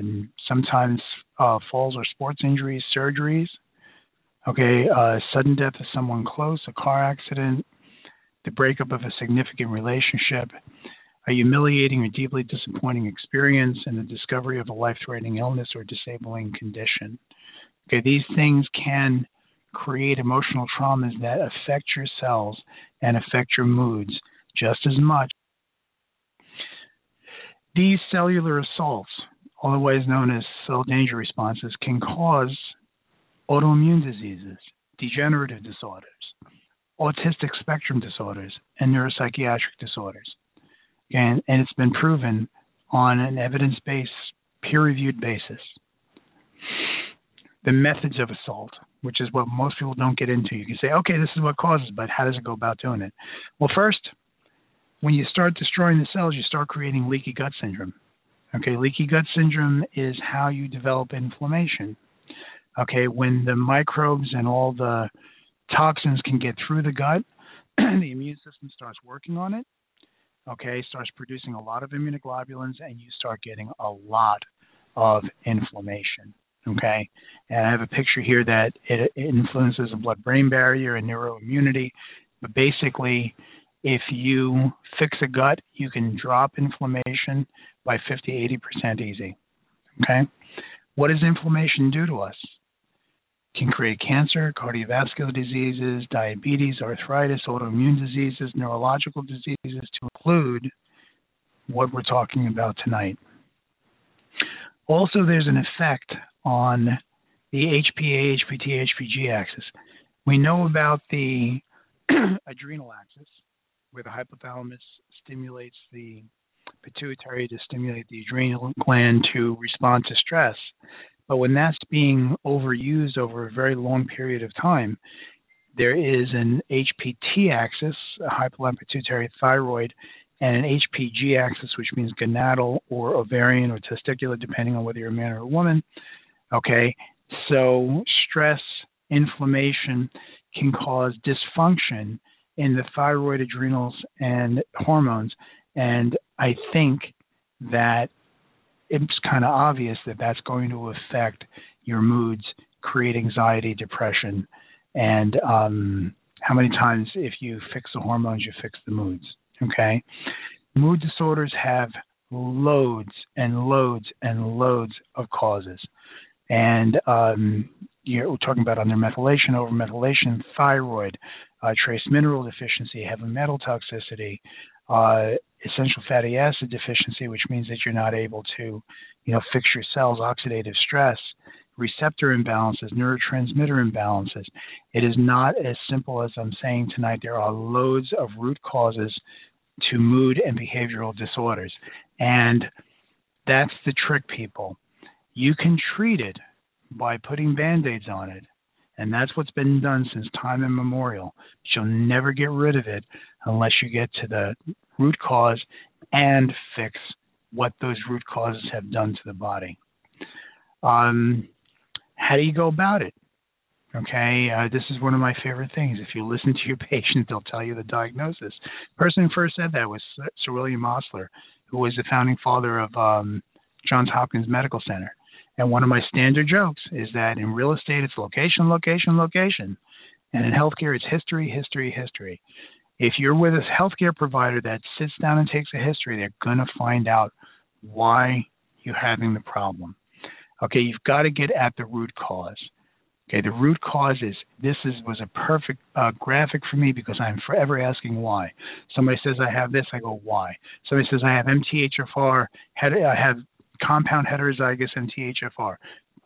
S3: sometimes uh, falls or sports injuries, surgeries. Okay, sudden death of someone close, a car accident, the breakup of a significant relationship, a humiliating or deeply disappointing experience, and the discovery of a life threatening illness or disabling condition. Okay, these things can create emotional traumas that affect your cells and affect your moods just as much. These cellular assaults, otherwise known as cell danger responses, can cause autoimmune diseases, degenerative disorders, autistic spectrum disorders, and neuropsychiatric disorders. And, and it's been proven on an evidence based, peer reviewed basis. The methods of assault, which is what most people don't get into. You can say, okay, this is what causes, but how does it go about doing it? Well, first, when you start destroying the cells, you start creating leaky gut syndrome. Okay, leaky gut syndrome is how you develop inflammation. Okay, when the microbes and all the toxins can get through the gut, the immune system starts working on it. Okay, starts producing a lot of immunoglobulins, and you start getting a lot of inflammation. Okay, and I have a picture here that it, influences the blood-brain barrier and neuroimmunity. But basically, if you fix a gut, you can drop inflammation by 50, 80% easy. Okay? What does inflammation do to us? Can create cancer, cardiovascular diseases, diabetes, arthritis, autoimmune diseases, neurological diseases, to include what we're talking about tonight. Also, there's an effect on the HPA, HPT, HPG axis. We know about the adrenal axis, where the hypothalamus stimulates the pituitary to stimulate the adrenal gland to respond to stress. But when that's being overused over a very long period of time, there is an HPT axis, a hypothalamic pituitary thyroid, and an HPG axis, which means gonadal or ovarian or testicular, depending on whether you're a man or a woman. Okay, so stress, inflammation can cause dysfunction in the thyroid, adrenals, and hormones. And I think that it's kind of obvious that that's going to affect your moods, create anxiety, depression, and um, how many times if you fix the hormones, you fix the moods. Okay, mood disorders have loads and loads and loads of causes, and um, you're talking about undermethylation, overmethylation, thyroid, uh, trace mineral deficiency, heavy metal toxicity, uh, essential fatty acid deficiency, which means that you're not able to, you know, fix your cells, oxidative stress, receptor imbalances, neurotransmitter imbalances. It is not as simple as I'm saying tonight. There are loads of root causes to mood and behavioral disorders. And that's the trick, people. You can treat it by putting band aids on it. And that's what's been done since time immemorial. You'll never get rid of it unless you get to the root cause and fix what those root causes have done to the body. Um, how do you go about it? Okay, uh, this is one of my favorite things. If you listen to your patient, they'll tell you the diagnosis. The person who first said that was Sir William Osler, who was the founding father of um, Johns Hopkins Medical Center. And one of my standard jokes is that in real estate, it's location, location, location. And in healthcare, it's history, history, history. If you're with a healthcare provider that sits down and takes a history, they're going to find out why you're having the problem. Okay, you've got to get at the root cause. Okay, the root cause is this is was a perfect uh, graphic for me because I'm forever asking why. Somebody says I have this, I go why. Somebody says I have MTHFR, I have compound heterozygous MTHFR.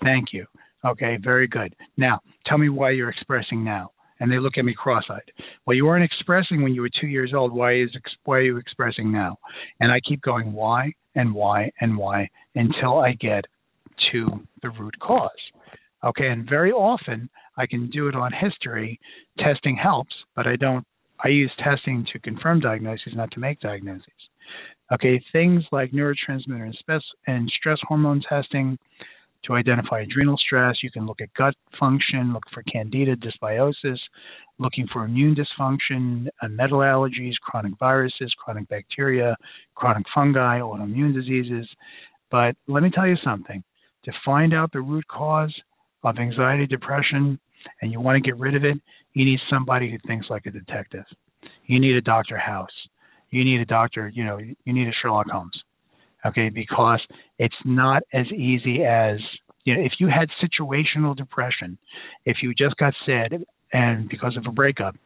S3: Thank you. Okay, very good. Now, tell me why you're expressing now. And they look at me cross-eyed. Well, you weren't expressing when you were two years old. Why is why are you expressing now? And I keep going why and why and why until I get to the root cause. Okay, and very often I can do it on history. Testing helps, but I don't. I use testing to confirm diagnoses, not to make diagnoses. Okay, things like neurotransmitter and, stress, and stress hormone testing to identify adrenal stress. You can look at gut function, look for candida, dysbiosis, looking for immune dysfunction, uh, metal allergies, chronic viruses, chronic bacteria, chronic fungi, autoimmune diseases. But let me tell you something to find out the root cause of anxiety, depression, and you want to get rid of it, you need somebody who thinks like a detective. You need a Dr. House. You need a doctor, you know, you need a Sherlock Holmes. Okay, because it's not as easy as you know, if you had situational depression, if you just got sad and because of a breakup,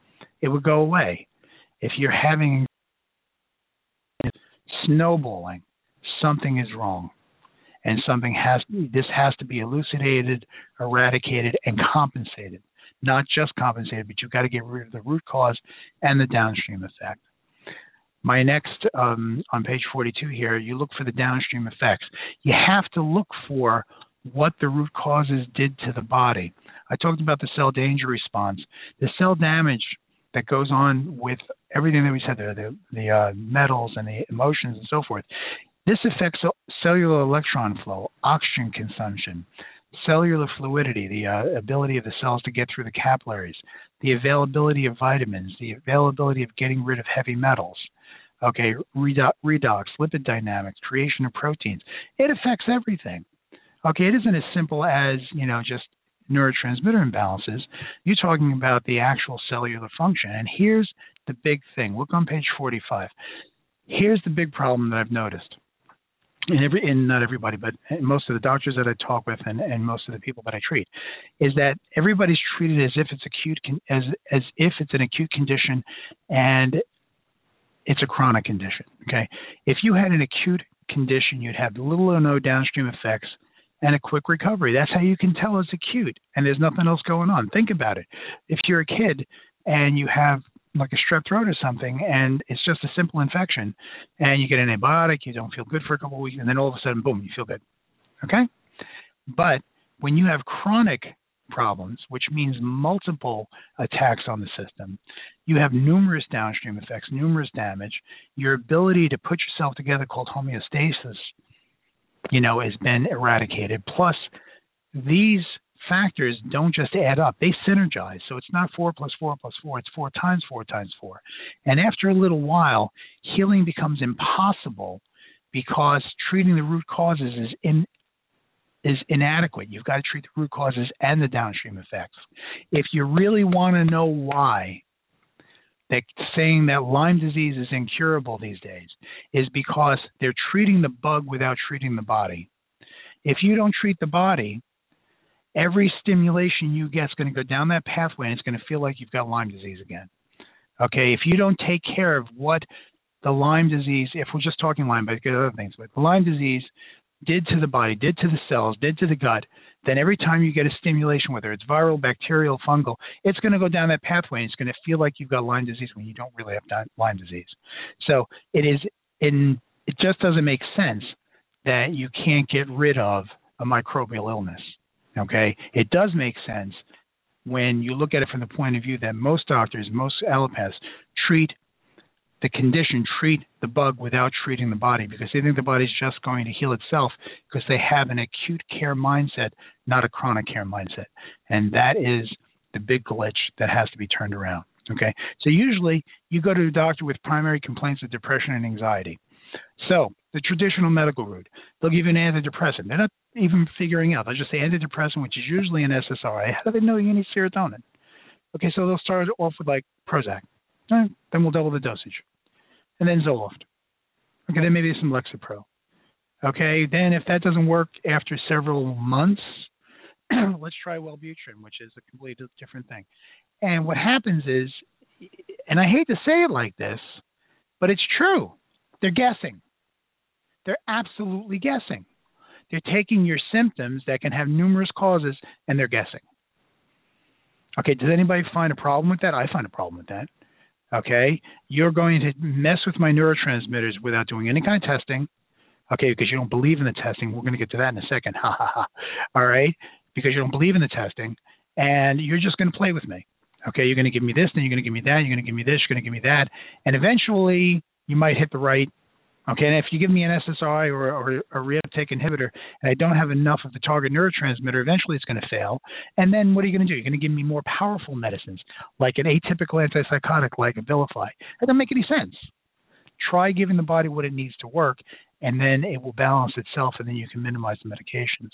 S3: it would go away. If you're having snowballing, something is wrong and something has this has to be elucidated, eradicated, and compensated. Not just compensated, but you've got to get rid of the root cause and the downstream effect. My next um, on page 42 here, you look for the downstream effects. You have to look for what the root causes did to the body. I talked about the cell danger response. The cell damage that goes on with everything that we said there, the, the uh, metals and the emotions and so forth, this affects cellular electron flow, oxygen consumption, cellular fluidity, the uh, ability of the cells to get through the capillaries, the availability of vitamins, the availability of getting rid of heavy metals. Okay, redox, redox, lipid dynamics, creation of proteins. It affects everything. Okay, it isn't as simple as, you know, just neurotransmitter imbalances. You're talking about the actual cellular function. And here's the big thing. Look on page 45. Here's the big problem that I've noticed and every and not everybody, but most of the doctors that I talk with and, and most of the people that I treat, is that everybody's treated as if it's acute as as if it's an acute condition, and it's a chronic condition. Okay, if you had an acute condition, you'd have little or no downstream effects and a quick recovery. That's how you can tell it's acute, and there's nothing else going on. Think about it. If you're a kid and you have like a strep throat or something, and it's just a simple infection, and you get an antibiotic, you don't feel good for a couple of weeks, and then all of a sudden, boom, you feel good. Okay? But when you have chronic problems, which means multiple attacks on the system, you have numerous downstream effects, numerous damage. Your ability to put yourself together, called homeostasis, you know, has been eradicated. Plus, these factors don't just add up, they synergize. So it's not 4 plus 4 plus 4, it's 4 times 4 times 4. And after a little while, healing becomes impossible because treating the root causes is in is inadequate. You've got to treat the root causes and the downstream effects. If you really want to know why that saying that Lyme disease is incurable these days is because they're treating the bug without treating the body. If you don't treat the body, every stimulation you get is going to go down that pathway and it's going to feel like you've got Lyme disease again. Okay, if you don't take care of what the Lyme disease, if we're just talking Lyme, but get other things, but the Lyme disease did to the body, did to the cells, did to the gut, then every time you get a stimulation, whether it's viral, bacterial, fungal, it's going to go down that pathway and it's going to feel like you've got Lyme disease when you don't really have Lyme disease. So it is in it just doesn't make sense that you can't get rid of a microbial illness. Okay, it does make sense when you look at it from the point of view that most doctors, most allopaths treat the condition, treat the bug without treating the body because they think the body's just going to heal itself because they have an acute care mindset, not a chronic care mindset. And that is the big glitch that has to be turned around. Okay, so usually you go to a doctor with primary complaints of depression and anxiety. So the traditional medical route, they'll give you an antidepressant. They're not even figuring out. They'll just say antidepressant, which is usually an SSRI. How do they know you need serotonin? Okay, so they'll start off with like Prozac. Then we'll double the dosage. And then Zoloft. Okay, then maybe some Lexapro. Okay, then if that doesn't work after several months, let's try Wellbutrin, which is a completely different thing. And what happens is, and I hate to say it like this, but it's true. They're guessing. They're absolutely guessing. They're taking your symptoms that can have numerous causes and they're guessing. Okay, does anybody find a problem with that? I find a problem with that. Okay, you're going to mess with my neurotransmitters without doing any kind of testing. Okay, because you don't believe in the testing. We're going to get to that in a second. Ha ha ha. All right, because you don't believe in the testing, and you're just going to play with me. Okay, you're going to give me this, then you're going to give me that, you're going to give me this, you're going to give me that, and eventually you might hit the right Okay, and if you give me an SSRI or, or a reuptake inhibitor and I don't have enough of the target neurotransmitter, eventually it's going to fail. And then what are you going to do? You're going to give me more powerful medicines, like an atypical antipsychotic like Abilify. That doesn't make any sense. Try giving the body what it needs to work, and then it will balance itself, and then you can minimize the medications.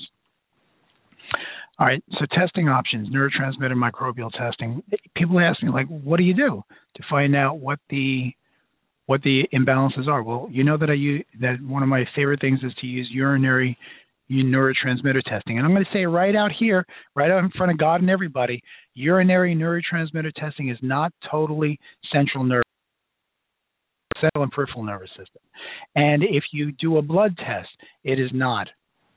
S3: All right, so testing options, neurotransmitter microbial testing. People ask me, like, what do you do to find out what the what the imbalances are. Well, you know that I use that one of my favorite things is to use urinary neurotransmitter testing. And I'm going to say right out here, right out in front of God and everybody, urinary neurotransmitter testing is not totally central nervous central and peripheral nervous system. And if you do a blood test, it is not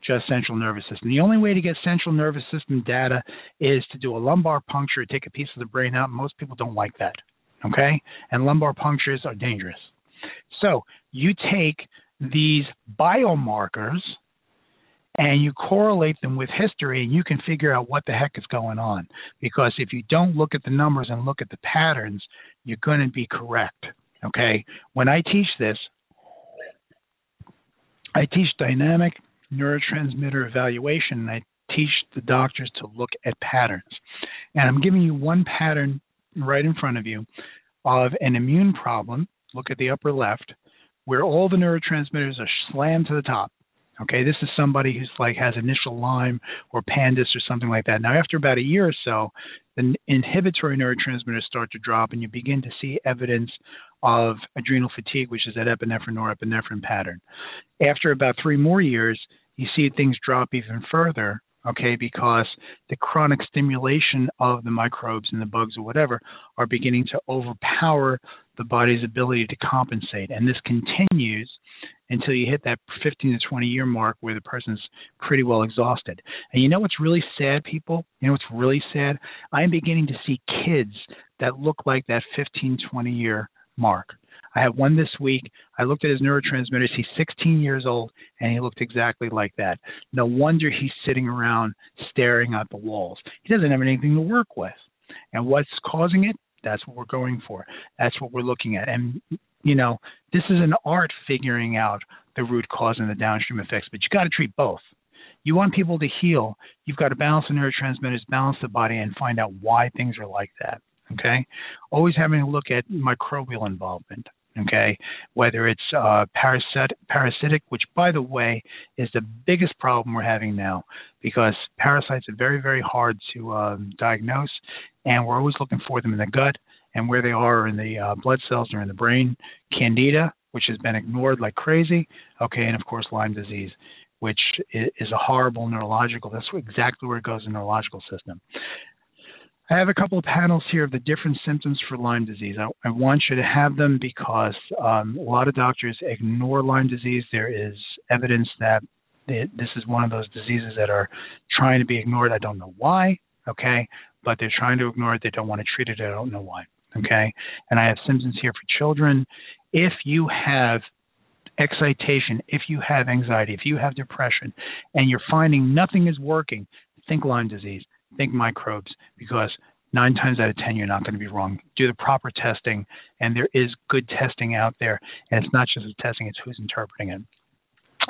S3: just central nervous system. The only way to get central nervous system data is to do a lumbar puncture, take a piece of the brain out. Most people don't like that okay? And lumbar punctures are dangerous. So you take these biomarkers and you correlate them with history and you can figure out what the heck is going on. Because if you don't look at the numbers and look at the patterns, you're going to be correct. Okay? When I teach this, I teach dynamic neurotransmitter evaluation and I teach the doctors to look at patterns. And I'm giving you one pattern right in front of you of an immune problem, look at the upper left, where all the neurotransmitters are slammed to the top. Okay, this is somebody who's like has initial Lyme or Pandas or something like that. Now, after about a year or so, the inhibitory neurotransmitters start to drop, and you begin to see evidence of adrenal fatigue, which is that epinephrine or norepinephrine pattern. After about three more years, you see things drop even further, okay, because the chronic stimulation of the microbes and the bugs or whatever are beginning to overpower the body's ability to compensate. And this continues until you hit that 15 to 20 year mark where the person's pretty well exhausted. And you know what's really sad, people? You know what's really sad? I'm beginning to see kids that look like that 15, 20 year mark. I have one this week. I looked at his neurotransmitters. He's 16 years old, and he looked exactly like that. No wonder he's sitting around staring at the walls. He doesn't have anything to work with. And what's causing it? That's what we're going for. That's what we're looking at. And you know, this is an art figuring out the root cause and the downstream effects, but you got to treat both. You want people to heal, you've got to balance the neurotransmitters, balance the body, and find out why things are like that. Okay, always having a look at microbial involvement. Okay, whether it's uh, parasit- parasitic, which by the way is the biggest problem we're having now, because parasites are very very hard to um, diagnose, and we're always looking for them in the gut and where they are in the uh, blood cells or in the brain. Candida, which has been ignored like crazy. Okay, and of course Lyme disease, which is a horrible neurological. That's exactly where it goes in the neurological system. I have a couple of panels here of the different symptoms for Lyme disease. I, I want you to have them because um, a lot of doctors ignore Lyme disease. There is evidence that it, this is one of those diseases that are trying to be ignored. I don't know why, okay, but they're trying to ignore it. They don't want to treat it. I don't know why. Okay, and I have symptoms here for children. If you have excitation, if you have anxiety, if you have depression, and you're finding nothing is working, think Lyme disease, think microbes, because nine times out of ten you're not going to be wrong. Do the proper testing, and there is good testing out there, and it's not just the testing; it's who's interpreting it.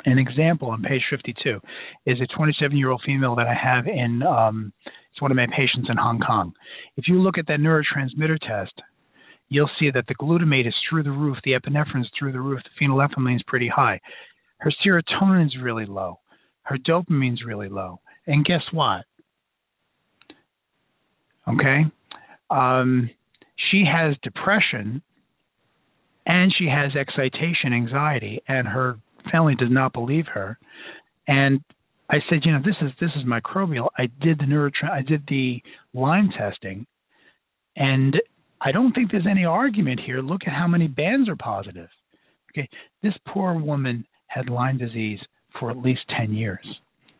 S3: An example on page 52 is a 27 year old female that I have in um, it's one of my patients in Hong Kong. If you look at that neurotransmitter test, you'll see that the glutamate is through the roof, the epinephrine is through the roof, the phenylethylamine is pretty high. Her serotonin is really low. Her dopamine is really low. And guess what? Okay? Um, she has depression and she has excitation anxiety, and her family does not believe her. And I said, you know, this is this is microbial. I did the neurotra- I did the Lyme testing, and I don't think there's any argument here. Look at how many bands are positive. Okay, this poor woman had Lyme disease for at least ten years.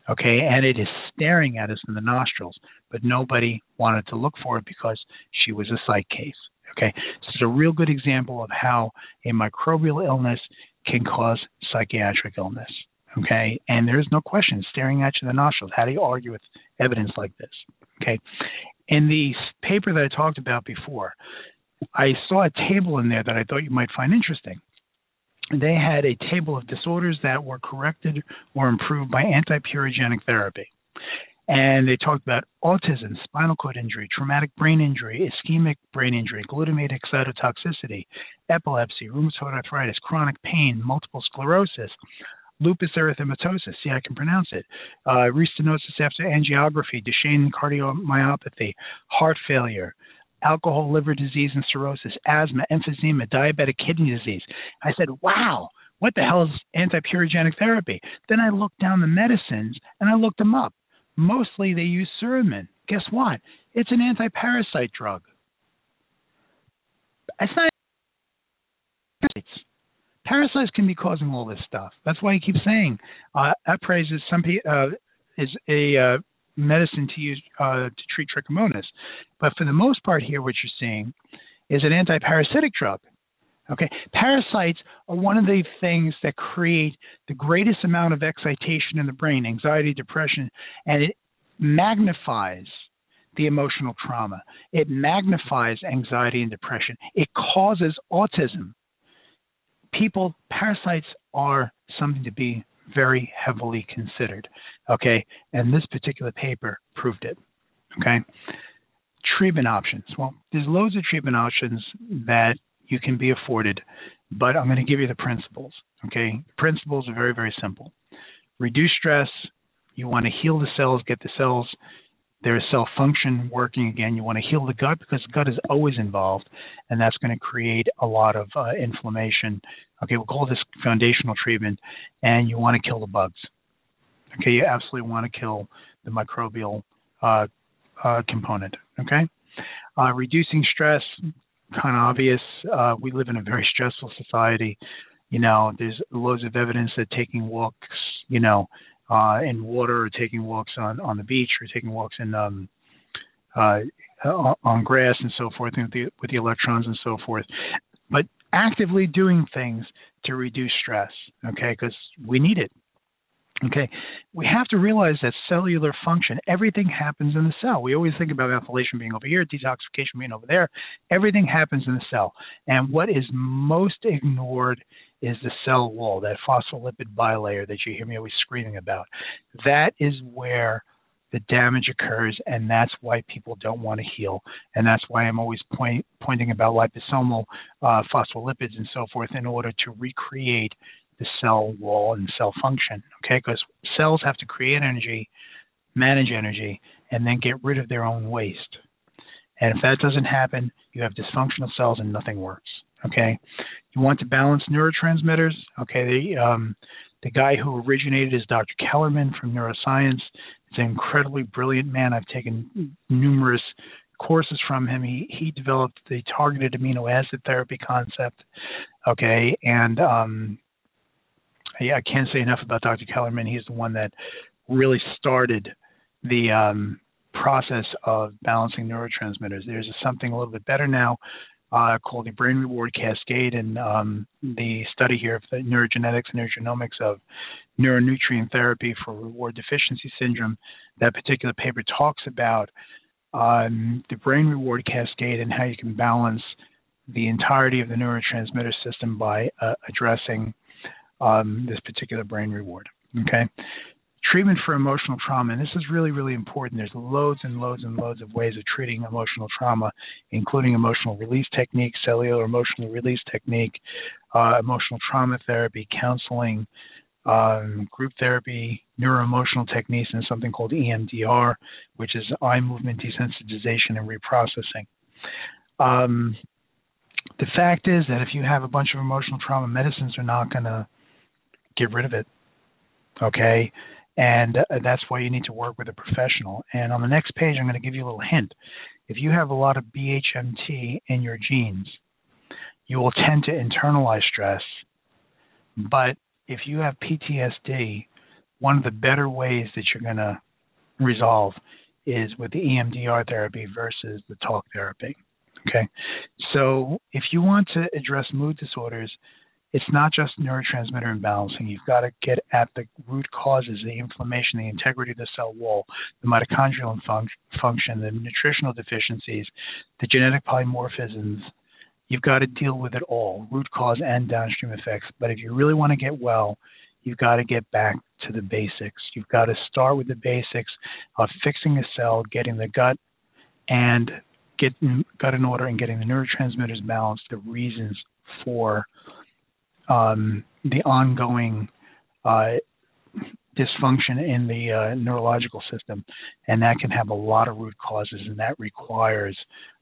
S3: Okay, and it is staring at us in the nostrils, but nobody wanted to look for it because she was a psych case. Okay, this is a real good example of how a microbial illness can cause psychiatric illness. Okay, and there's no question staring at you in the nostrils. How do you argue with evidence like this? Okay, in the paper that I talked about before, I saw a table in there that I thought you might find interesting. They had a table of disorders that were corrected or improved by antipurinergic therapy. And they talked about autism, spinal cord injury, traumatic brain injury, ischemic brain injury, glutamate excitotoxicity, epilepsy, rheumatoid arthritis, chronic pain, multiple sclerosis, lupus erythematosus, see I can pronounce it, uh, restenosis after angiography, Duchenne cardiomyopathy, heart failure, alcohol liver disease and cirrhosis, asthma, emphysema, diabetic kidney disease. I said, wow, what the hell is antipurinergic therapy? Then I looked down the medicines and I looked them up. Mostly they use Suramin. Guess what? It's an anti-parasite drug. It's not parasites can be causing all this stuff. That's why he keeps saying uh, Apres is some uh, is a uh, medicine to use uh, to treat trichomonas, but for the most part here, what you're seeing is an anti-parasitic drug. Okay, parasites are one of the things that create the greatest amount of excitation in the brain, anxiety, depression, and it magnifies the emotional trauma. It magnifies anxiety and depression. It causes autism people, parasites are something to be very heavily considered. Okay, and this particular paper proved it. Okay, treatment options. Well, there's loads of treatment options that you can be afforded, but I'm going to give you the principles. Okay, the principles are very, very simple. Reduce stress. You want to heal the cells, get the cells There is cell function working again. You want to heal the gut because the gut is always involved, and that's going to create a lot of uh, inflammation. Okay, we'll call this foundational treatment, and you want to kill the bugs. Okay, you absolutely want to kill the microbial uh, uh, component. Okay, uh, reducing stress, kind of obvious. Uh, we live in a very stressful society. You know, there's loads of evidence that taking walks, you know, uh, in water or taking walks on on the beach or taking walks in um, uh, on grass and so forth with the, with the electrons and so forth. But actively doing things to reduce stress, okay, because we need it. Okay, we have to realize that cellular function, everything happens in the cell. We always think about methylation being over here, detoxification being over there. Everything happens in the cell. And what is most ignored is the cell wall, that phospholipid bilayer that you hear me always screaming about. That is where the damage occurs, and that's why people don't want to heal. And that's why I'm always point, pointing about liposomal uh, phospholipids and so forth in order to recreate the cell wall and cell function. Okay, because cells have to create energy, manage energy, and then get rid of their own waste. And if that doesn't happen, you have dysfunctional cells and nothing works. Okay, you want to balance neurotransmitters. Okay, the um, the guy who originated is Dr. Kellermann from neuroscience. An incredibly brilliant man. I've taken numerous courses from him. He he developed the targeted amino acid therapy concept. Okay, and um, I, I can't say enough about Dr. Kellermann. He's the one that really started the um, process of balancing neurotransmitters. There's something a little bit better now uh, called the brain reward cascade, and um, the study here of the neurogenetics and neurogenomics of neuronutrient therapy for reward deficiency syndrome. That particular paper talks about um, the brain reward cascade and how you can balance the entirety of the neurotransmitter system by uh, addressing um, this particular brain reward. Okay. Treatment for emotional trauma, and this is really, really important. There's loads and loads and loads of ways of treating emotional trauma, including emotional release technique, cellular emotional release technique, uh, emotional trauma therapy, counseling, um, group therapy, neuroemotional techniques, and something called EMDR, which is eye movement desensitization and reprocessing. Um, the fact is that if you have a bunch of emotional trauma medicines are not going to get rid of it. Okay? And uh, that's why you need to work with a professional. And on the next page, I'm going to give you a little hint. If you have a lot of BHMT in your genes, you will tend to internalize stress. But if you have PTSD, one of the better ways that you're going to resolve is with the EMDR therapy versus the talk therapy. Okay. So if you want to address mood disorders, it's not just neurotransmitter imbalancing. You've got to get at the root causes, the inflammation, the integrity of the cell wall, the mitochondrial fun- function, the nutritional deficiencies, the genetic polymorphisms. You've got to deal with it all, root cause and downstream effects. But if you really want to get well, you've got to get back to the basics. You've got to start with the basics of fixing the cell, getting the gut and getting gut in order and getting the neurotransmitters balanced, the reasons for um, the ongoing uh, dysfunction in the uh, neurological system, and that can have a lot of root causes, and that requires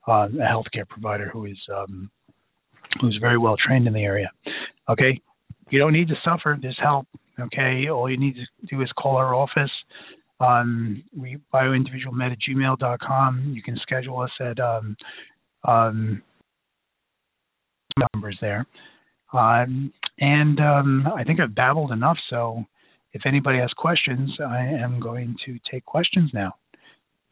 S3: uh, a healthcare provider who is um, who's very well trained in the area. Okay, you don't need to suffer. There's help. Okay, all you need to do is call our office. Um, we. You can schedule us at um, um, numbers there. Um, and um, I think I've babbled enough, so if anybody has questions, I am going to take questions now.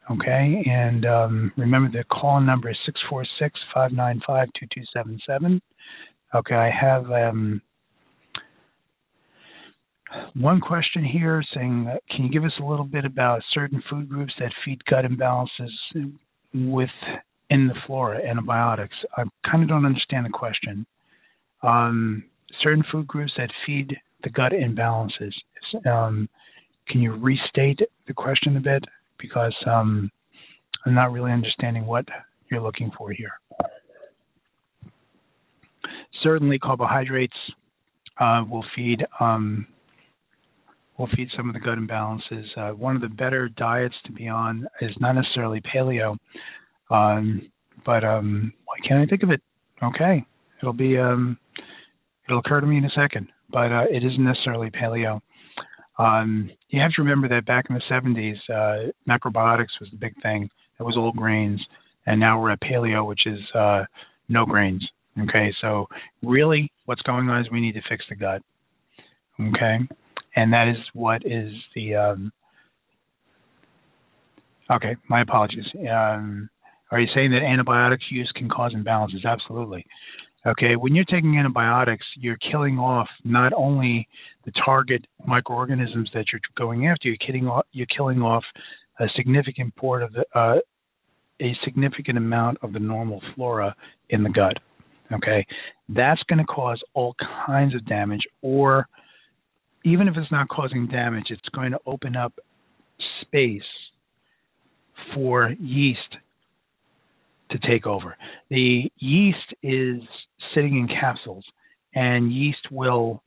S3: Okay, and um, remember the call number is 646 595 2277. Okay, I have um, one question here saying, uh, can you give us a little bit about certain food groups that feed gut imbalances within the flora, antibiotics? I kind of don't understand the question um, certain food groups that feed the gut imbalances. Um, can you restate the question a bit? Because um, I'm not really understanding what you're looking for here. Certainly, carbohydrates uh, will feed um, will feed some of the gut imbalances. Uh, one of the better diets to be on is not necessarily paleo, um, but um, why can't I think of it? Okay, it'll be um, it'll occur to me in a second, but uh, it isn't necessarily paleo. Um, you have to remember that back in the 70s, uh, macrobiotics was the big thing. It was all grains, and now we're at paleo, which is uh, no grains. Okay, so really, what's going on is we need to fix the gut. Okay, and that is what is the. Um, okay, my apologies. Um, are you saying that antibiotics use can cause imbalances? Absolutely. Okay, when you're taking antibiotics, you're killing off not only the target microorganisms that you're going after, you're killing off, you're killing off a significant part of the uh, a significant amount of the normal flora in the gut. Okay, that's going to cause all kinds of damage, or even if it's not causing damage, it's going to open up space for yeast to take over. The yeast is sitting in capsules, and yeast will,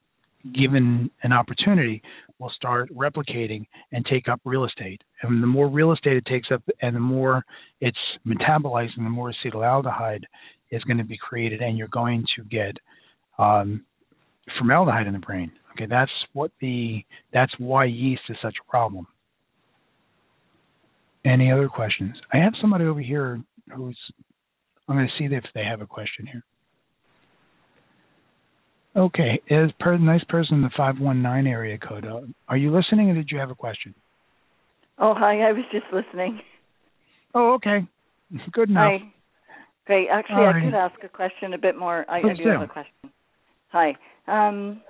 S3: given an opportunity, will start replicating and take up real estate. And the more real estate it takes up, and the more it's metabolizing, the more acetaldehyde is going to be created, and you're going to get um, formaldehyde in the brain. Okay, that's what the that's why yeast is such a problem. Any other questions? I have somebody over here who's I'm going to see if they have a question here. Okay, is per nice person in the five one nine area code. Uh, are you listening, or did you have a question?
S4: Oh, hi. I was just listening.
S3: Oh, okay. Good enough.
S4: Hi. Great. Actually,
S3: All
S4: I
S3: right.
S4: could ask a question a bit more. I, I do
S3: do.
S4: have a question. Hi. Um,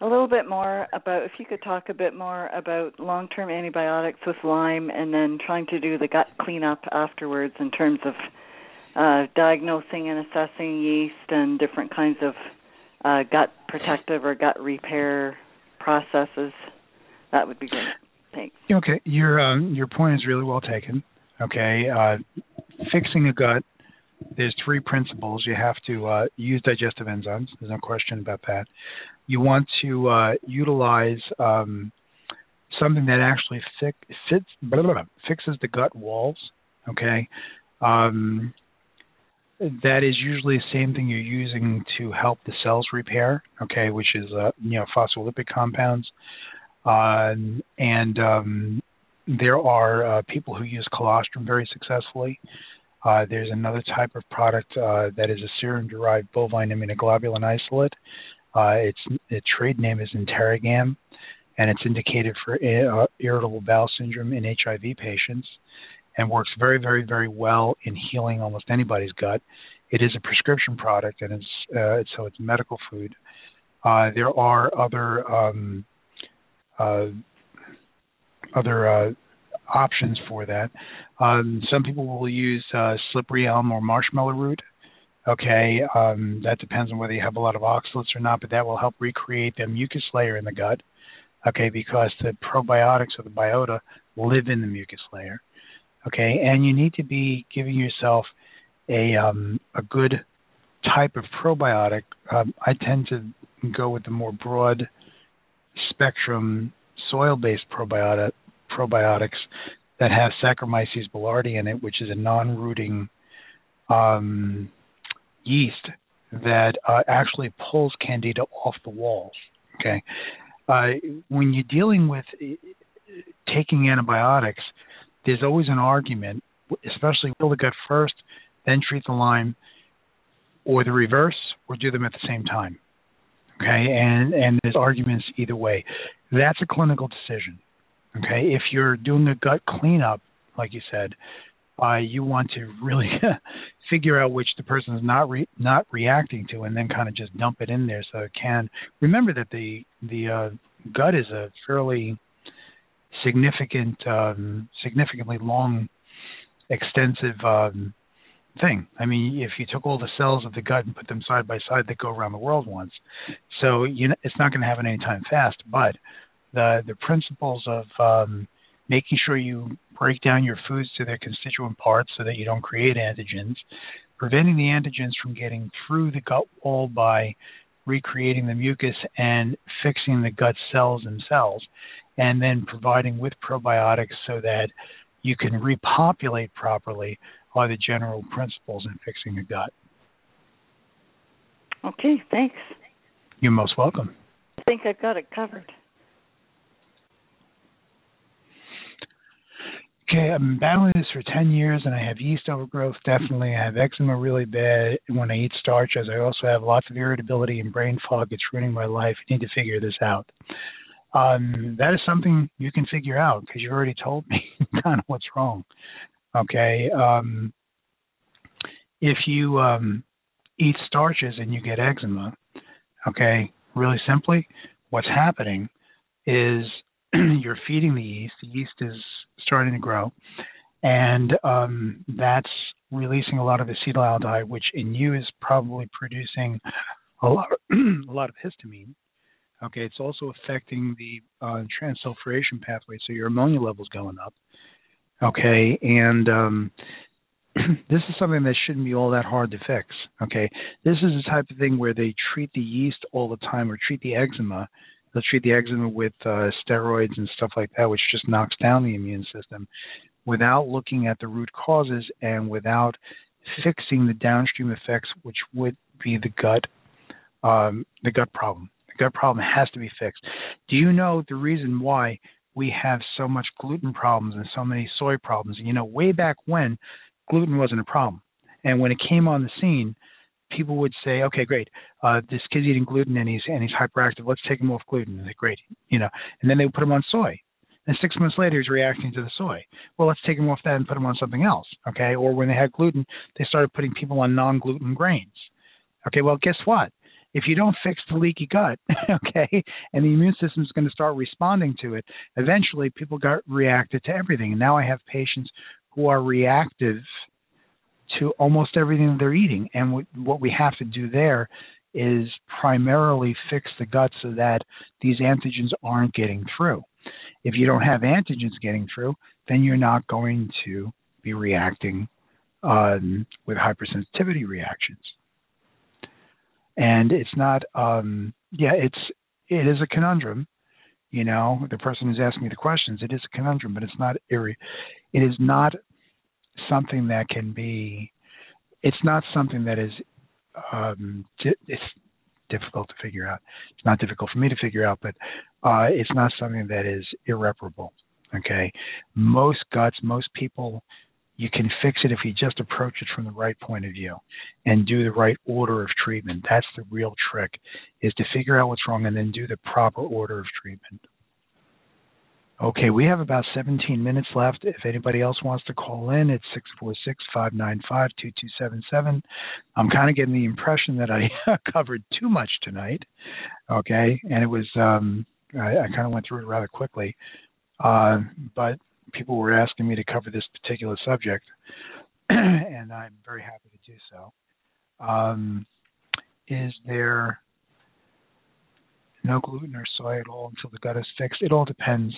S4: a little bit more about if you could talk a bit more about long-term antibiotics with Lyme, and then trying to do the gut cleanup afterwards in terms of uh, diagnosing and assessing yeast and different kinds of uh, gut protective or gut repair processes. That would be great. Thanks.
S3: Okay, your um, your point is really well taken. Okay, uh, fixing a gut. There's three principles. You have to uh, use digestive enzymes. There's no question about that. You want to uh, utilize um, something that actually blah, blah, blah, fixes the gut walls. Okay, um, that is usually the same thing you're using to help the cells repair. Okay, which is uh, you know phospholipid compounds. Um, and um, there are uh, people who use colostrum very successfully. Uh, there's another type of product uh, that is a serum-derived bovine immunoglobulin isolate. Uh, its its trade name is EnteraGam, and it's indicated for uh, irritable bowel syndrome in HIV patients, and works very, very, very well in healing almost anybody's gut. It is a prescription product, and it's so it's medical food. There are other um, other options for that. Um, some people will use uh, slippery elm or marshmallow root. Okay, um, that depends on whether you have a lot of oxalates or not, but that will help recreate the mucus layer in the gut. Okay, because the probiotics or the biota live in the mucus layer. Okay, and you need to be giving yourself a um, a good type of probiotic. Um, I tend to go with the more broad spectrum soil-based probiotic probiotics that have Saccharomyces boulardii in it, which is a non-rooting um, yeast that uh, actually pulls candida off the walls. Okay, uh, when you're dealing with uh, taking antibiotics, there's always an argument, especially kill the gut first, then treat the Lyme, or the reverse, or do them at the same time. Okay, and and there's arguments either way. That's a clinical decision. Okay, if you're doing a gut cleanup, like you said, uh, you want to really figure out which the person is not re- not reacting to, and then kind of just dump it in there so it can. Remember that the the uh, gut is a fairly significant, um, significantly long, extensive um, thing. I mean, if you took all the cells of the gut and put them side by side, they go around the world once. So you know, it's not going to happen anytime fast. But the the principles of um, making sure you break down your foods to their constituent parts so that you don't create antigens, preventing the antigens from getting through the gut wall by recreating the mucus and fixing the gut cells themselves, and then providing with probiotics so that you can repopulate properly are the general principles in fixing the gut.
S4: Okay, thanks.
S3: You're most welcome.
S4: I think I've got it covered.
S3: Okay, I've been battling this for 10 years and I have yeast overgrowth, definitely. I have eczema really bad when I eat starches. I also have lots of irritability and brain fog. It's ruining my life. I need to figure this out. Um, that is something you can figure out because you've already told me kind of what's wrong. Okay. Um, if you um, eat starches and you get eczema, okay, really simply, what's happening is you're feeding the yeast. The yeast is starting to grow, and um, that's releasing a lot of acetaldehyde, which in you is probably producing a lot of, a lot of histamine. Okay, it's also affecting the uh, transsulfuration pathway, so your ammonia levels going up. Okay, and um, this is something that shouldn't be all that hard to fix. Okay, this is the type of thing where they treat the yeast all the time, or treat the eczema. They'll treat the eczema with uh, steroids and stuff like that, which just knocks down the immune system, without looking at the root causes and without fixing the downstream effects, which would be the gut, um, the gut problem. The gut problem has to be fixed. Do you know the reason why we have so much gluten problems and so many soy problems? You know, way back when gluten wasn't a problem. And when it came on the scene, people would say, "Okay, great. Uh, this kid's eating gluten and he's and he's hyperactive. Let's take him off gluten." And they great, you know. And then they would put him on soy. And six months later, he's reacting to the soy. Well, let's take him off that and put him on something else. Okay. Or when they had gluten, they started putting people on non-gluten grains. Okay. Well, guess what? If you don't fix the leaky gut, okay, and the immune system is going to start responding to it, eventually people got reacted to everything. And now I have patients who are reactive to almost everything they're eating. And what we have to do there is primarily fix the gut so that these antigens aren't getting through. If you don't have antigens getting through, then you're not going to be reacting um, with hypersensitivity reactions. And it's not, um, yeah, it's it is a conundrum. You know, the person who's asking me the questions, it is a conundrum, but it's not it is not something that can be it's not something that is um it's difficult to figure out. It's not difficult for me to figure out but uh it's not something that is irreparable okay? Most guts most people you can fix it if you just approach it from the right point of view and do the right order of treatment. That's the real trick is to figure out what's wrong and then do the proper order of treatment Okay, we have about 17 minutes left. If anybody else wants to call in, it's 646-595-2277. I'm kind of getting the impression that I covered too much tonight. Okay, and it was um, I, I kind of went through it rather quickly, uh, but people were asking me to cover this particular subject, and I'm very happy to do so. Um, is there no gluten or soy at all until the gut is fixed? It all depends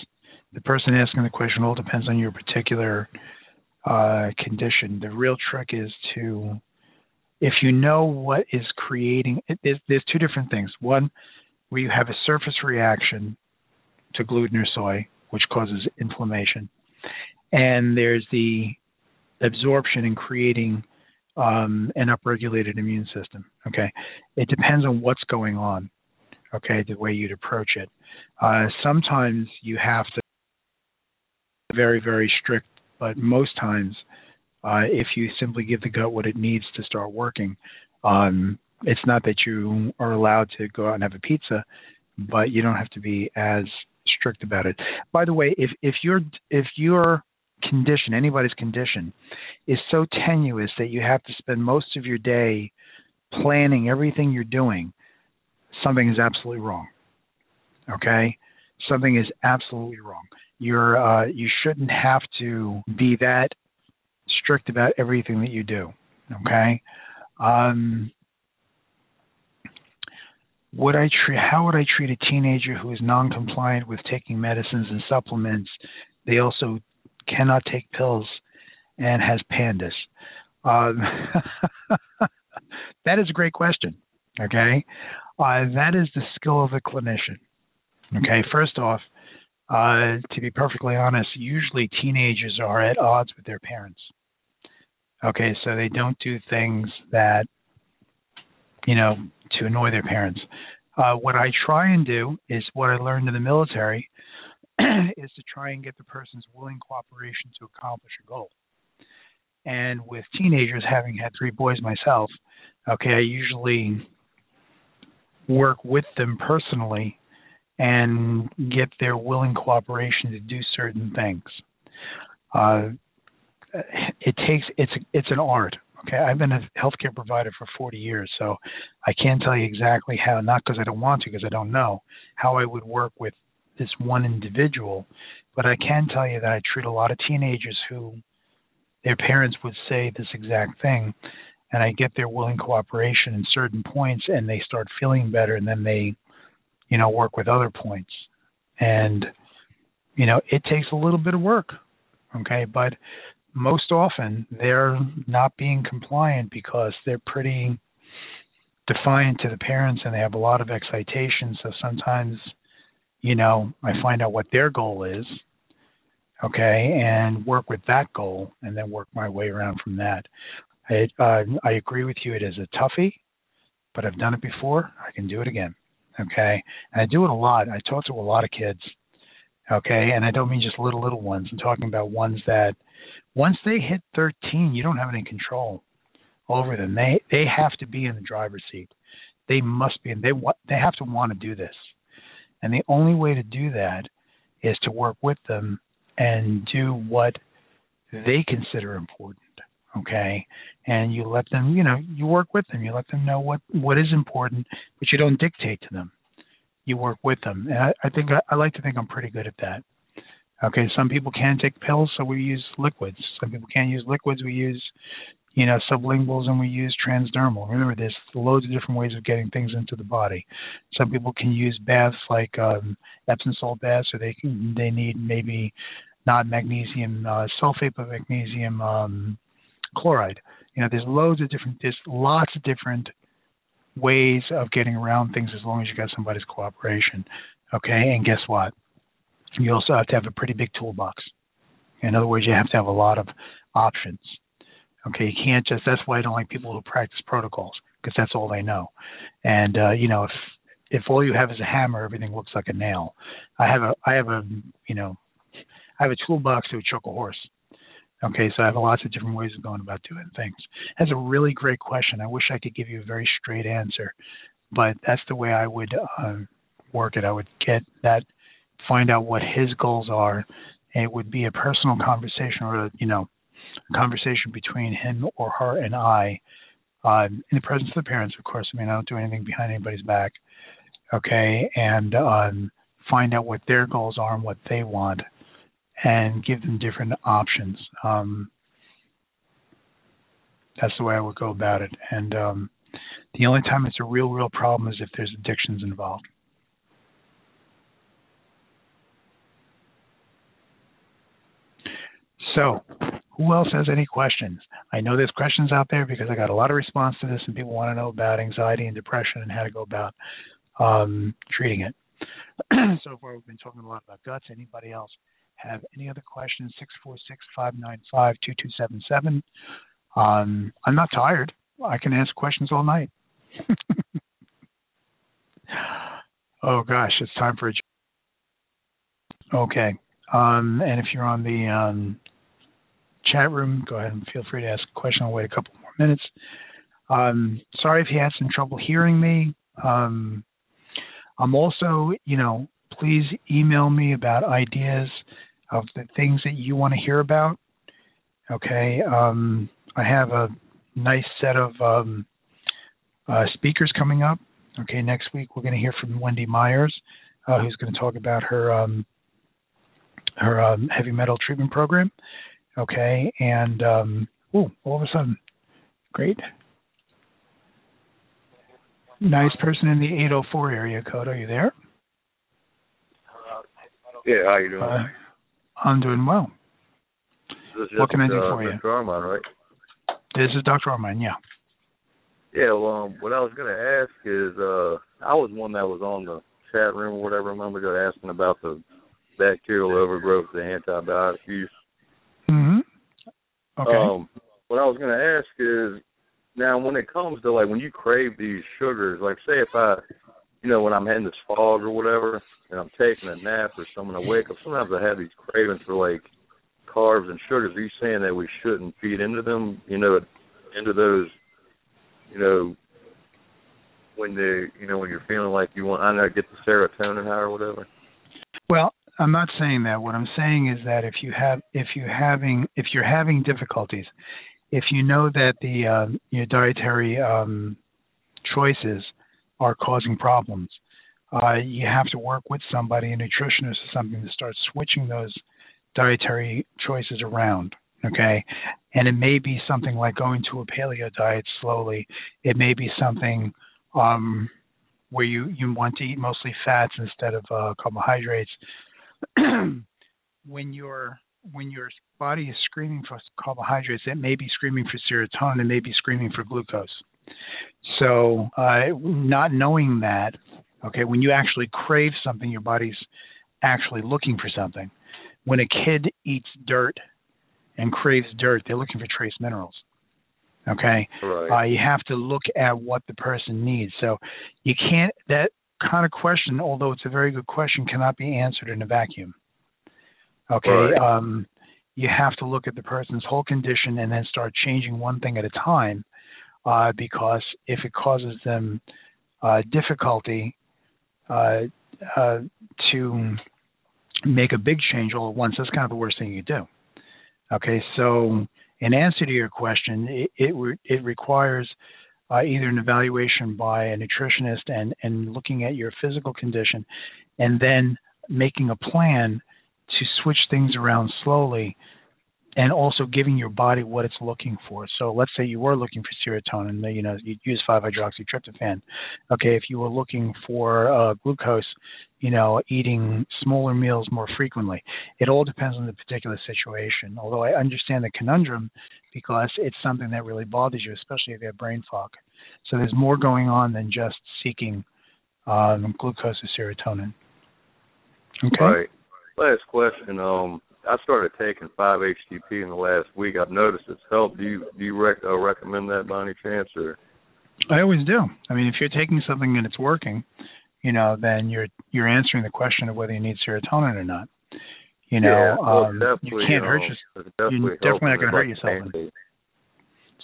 S3: the person asking the question all depends on your particular uh, condition. The real trick is to, if you know what is creating, it, there's, there's two different things. One, where you have a surface reaction to gluten or soy, which causes inflammation, and there's the absorption and creating um, an upregulated immune system. Okay, it depends on what's going on. Okay, the way you'd approach it. Uh, sometimes you have to very, very strict, but most times, uh, if you simply give the gut what it needs to start working, um, it's not that you are allowed to go out and have a pizza, but you don't have to be as strict about it. By the way, if if your if your condition, anybody's condition, is so tenuous that you have to spend most of your day planning everything you're doing, something is absolutely wrong. Okay? Something is absolutely wrong you're uh, you shouldn't have to be that strict about everything that you do. Okay. Um, would I treat? How would I treat a teenager who is non-compliant with taking medicines and supplements? They also cannot take pills and has PANDAS. Um, that is a great question. Okay, uh, that is the skill of a clinician. Okay, first off, Uh, to be perfectly honest, usually teenagers are at odds with their parents. Okay, so they don't do things that, you know, to annoy their parents. Uh, what I try and do is what I learned in the military is to try and get the person's willing cooperation to accomplish a goal. And with teenagers, having had three boys myself, okay, I usually work with them personally and get their willing cooperation to do certain things. Uh, it takes it's it's an art. Okay, I've been a healthcare provider for 40 years, so I can't tell you exactly how. Not because I don't want to, because I don't know how I would work with this one individual, but I can tell you that I treat a lot of teenagers who their parents would say this exact thing, and I get their willing cooperation in certain points, and they start feeling better, and then they, you know, work with other points, and you know, it takes a little bit of work, okay, but most often they're not being compliant because they're pretty defiant to the parents and they have a lot of excitation. So sometimes, you know, I find out what their goal is, okay, and work with that goal and then work my way around from that. I, uh, I agree with you. It is a toughie, but I've done it before. I can do it again. Okay. And I do it a lot. I talk to a lot of kids. Okay. And I don't mean just little, little ones. I'm talking about ones that once they hit 13, you don't have any control over them. They they have to be in the driver's seat. They must be, and they want they have to want to do this. And the only way to do that is to work with them and do what they consider important. Okay, and you let them, you know, you work with them. You let them know what what is important, but you don't dictate to them. You work with them, and I, I think I, I like to think I'm pretty good at that. Okay, some people can take pills, so we use liquids. Some people can't use liquids. We use, you know, sublinguals and we use transdermal. Remember, there's loads of different ways of getting things into the body. Some people can use baths like um, Epsom salt baths, or they can they need maybe not magnesium uh, sulfate, but magnesium um, chloride. You know, there's loads of different, there's lots of different ways of getting around things as long as you got somebody's cooperation. Okay, and guess what? you also have to have a pretty big toolbox. In other words, you have to have a lot of options. Okay, you can't just. That's why I don't like people who practice protocols because that's all they know. And uh, you know, if if all you have is a hammer, everything looks like a nail. I have a I have a you know, I have a toolbox to choke a horse. Okay, so I have lots of different ways of going about doing things. That's a really great question. I wish I could give you a very straight answer, but that's the way I would uh, work it. I would get that find out what his goals are. It would be a personal conversation or, a, you know, a conversation between him or her and I uh, in the presence of the parents, of course. I mean, I don't do anything behind anybody's back. Okay. And um, find out what their goals are and what they want and give them different options. Um, that's the way I would go about it. And um, the only time it's a real, real problem is if there's addictions involved. So, who else has any questions? I know there's questions out there because I got a lot of response to this, and people want to know about anxiety and depression and how to go about um, treating it. so far, we've been talking a lot about guts. Anybody else have any other questions? Six four six five nine five two two seven seven. Um, I'm not tired. I can ask questions all night. oh gosh, it's time for a. Okay. Um, and if you're on the um, chat room. Go ahead and feel free to ask a question. I'll wait a couple more minutes. Um, sorry if you had some trouble hearing me. Um, I'm also, you know, please email me about ideas of the things that you want to hear about. Okay. Um, I have a nice set of um, uh, speakers coming up. Okay. Next week, we're going to hear from Wendy Myers, uh, who's going to talk about her um, her um, heavy metal treatment program. Okay, and um, oh, all of a sudden, great, nice person in the 804 area code. Are you there?
S5: Yeah, how are you doing?
S3: Uh, I'm doing well. what can I do uh, for you?
S5: Dr. Armine, right?
S3: This is Dr. Armine, yeah.
S5: Yeah, well, um, what I was going to ask is, uh, I was one that was on the chat room or whatever a moment ago asking about the bacterial overgrowth, the antibiotic use.
S3: Mhm. Okay.
S5: Um, what I was going to ask is, now when it comes to like when you crave these sugars, like say if I, you know, when I'm in this fog or whatever, and I'm taking a nap or something, I wake up. Sometimes I have these cravings for like carbs and sugars. Are you saying that we shouldn't feed into them? You know, into those, you know, when they, you know, when you're feeling like you want, I know, get the serotonin high or whatever.
S3: Well, I'm not saying that. What I'm saying is that if you have if you having if you're having difficulties, if you know that the uh, your dietary um, choices are causing problems, uh, you have to work with somebody, a nutritionist or something, to start switching those dietary choices around. Okay, and it may be something like going to a paleo diet slowly. It may be something um, where you you want to eat mostly fats instead of uh, carbohydrates. when your when your body is screaming for carbohydrates, it may be screaming for serotonin, it may be screaming for glucose. So, uh, not knowing that, okay, when you actually crave something, your body's actually looking for something. When a kid eats dirt and craves dirt, they're looking for trace minerals. Okay,
S5: Right.
S3: uh, you have to look at what the person needs. So you can't that kind of question, although it's a very good question, cannot be answered in a vacuum. Okay,
S5: Right.
S3: um, you have to look at the person's whole condition and then start changing one thing at a time, uh, because if it causes them uh, difficulty uh, uh, to make a big change all at once, that's kind of the worst thing you do. Okay, so in answer to your question, it it, re- it requires uh, either an evaluation by a nutritionist and and looking at your physical condition, and then making a plan to switch things around slowly, and also giving your body what it's looking for. So let's say you were looking for serotonin, you know, you use 5-hydroxytryptophan. Okay, if you were looking for uh, glucose, you know, eating smaller meals more frequently. It all depends on the particular situation. Although I understand the conundrum because it's something that really bothers you, especially if you have brain fog. So there's more going on than just seeking um, glucose or serotonin. Okay.
S5: Right. Last question. Um, I started taking 5-HTP in the last week. I've noticed it's helped. Do you do you rec- uh, recommend that by any chance, or
S3: I always do. I mean, if you're taking something and it's working, you know, then you're you're answering the question of whether you need serotonin or not. You know,
S5: yeah, well,
S3: um, you can't hurt
S5: um,
S3: yourself.
S5: definitely
S3: You're definitely not gonna hurt yourself.
S5: Band-Aid.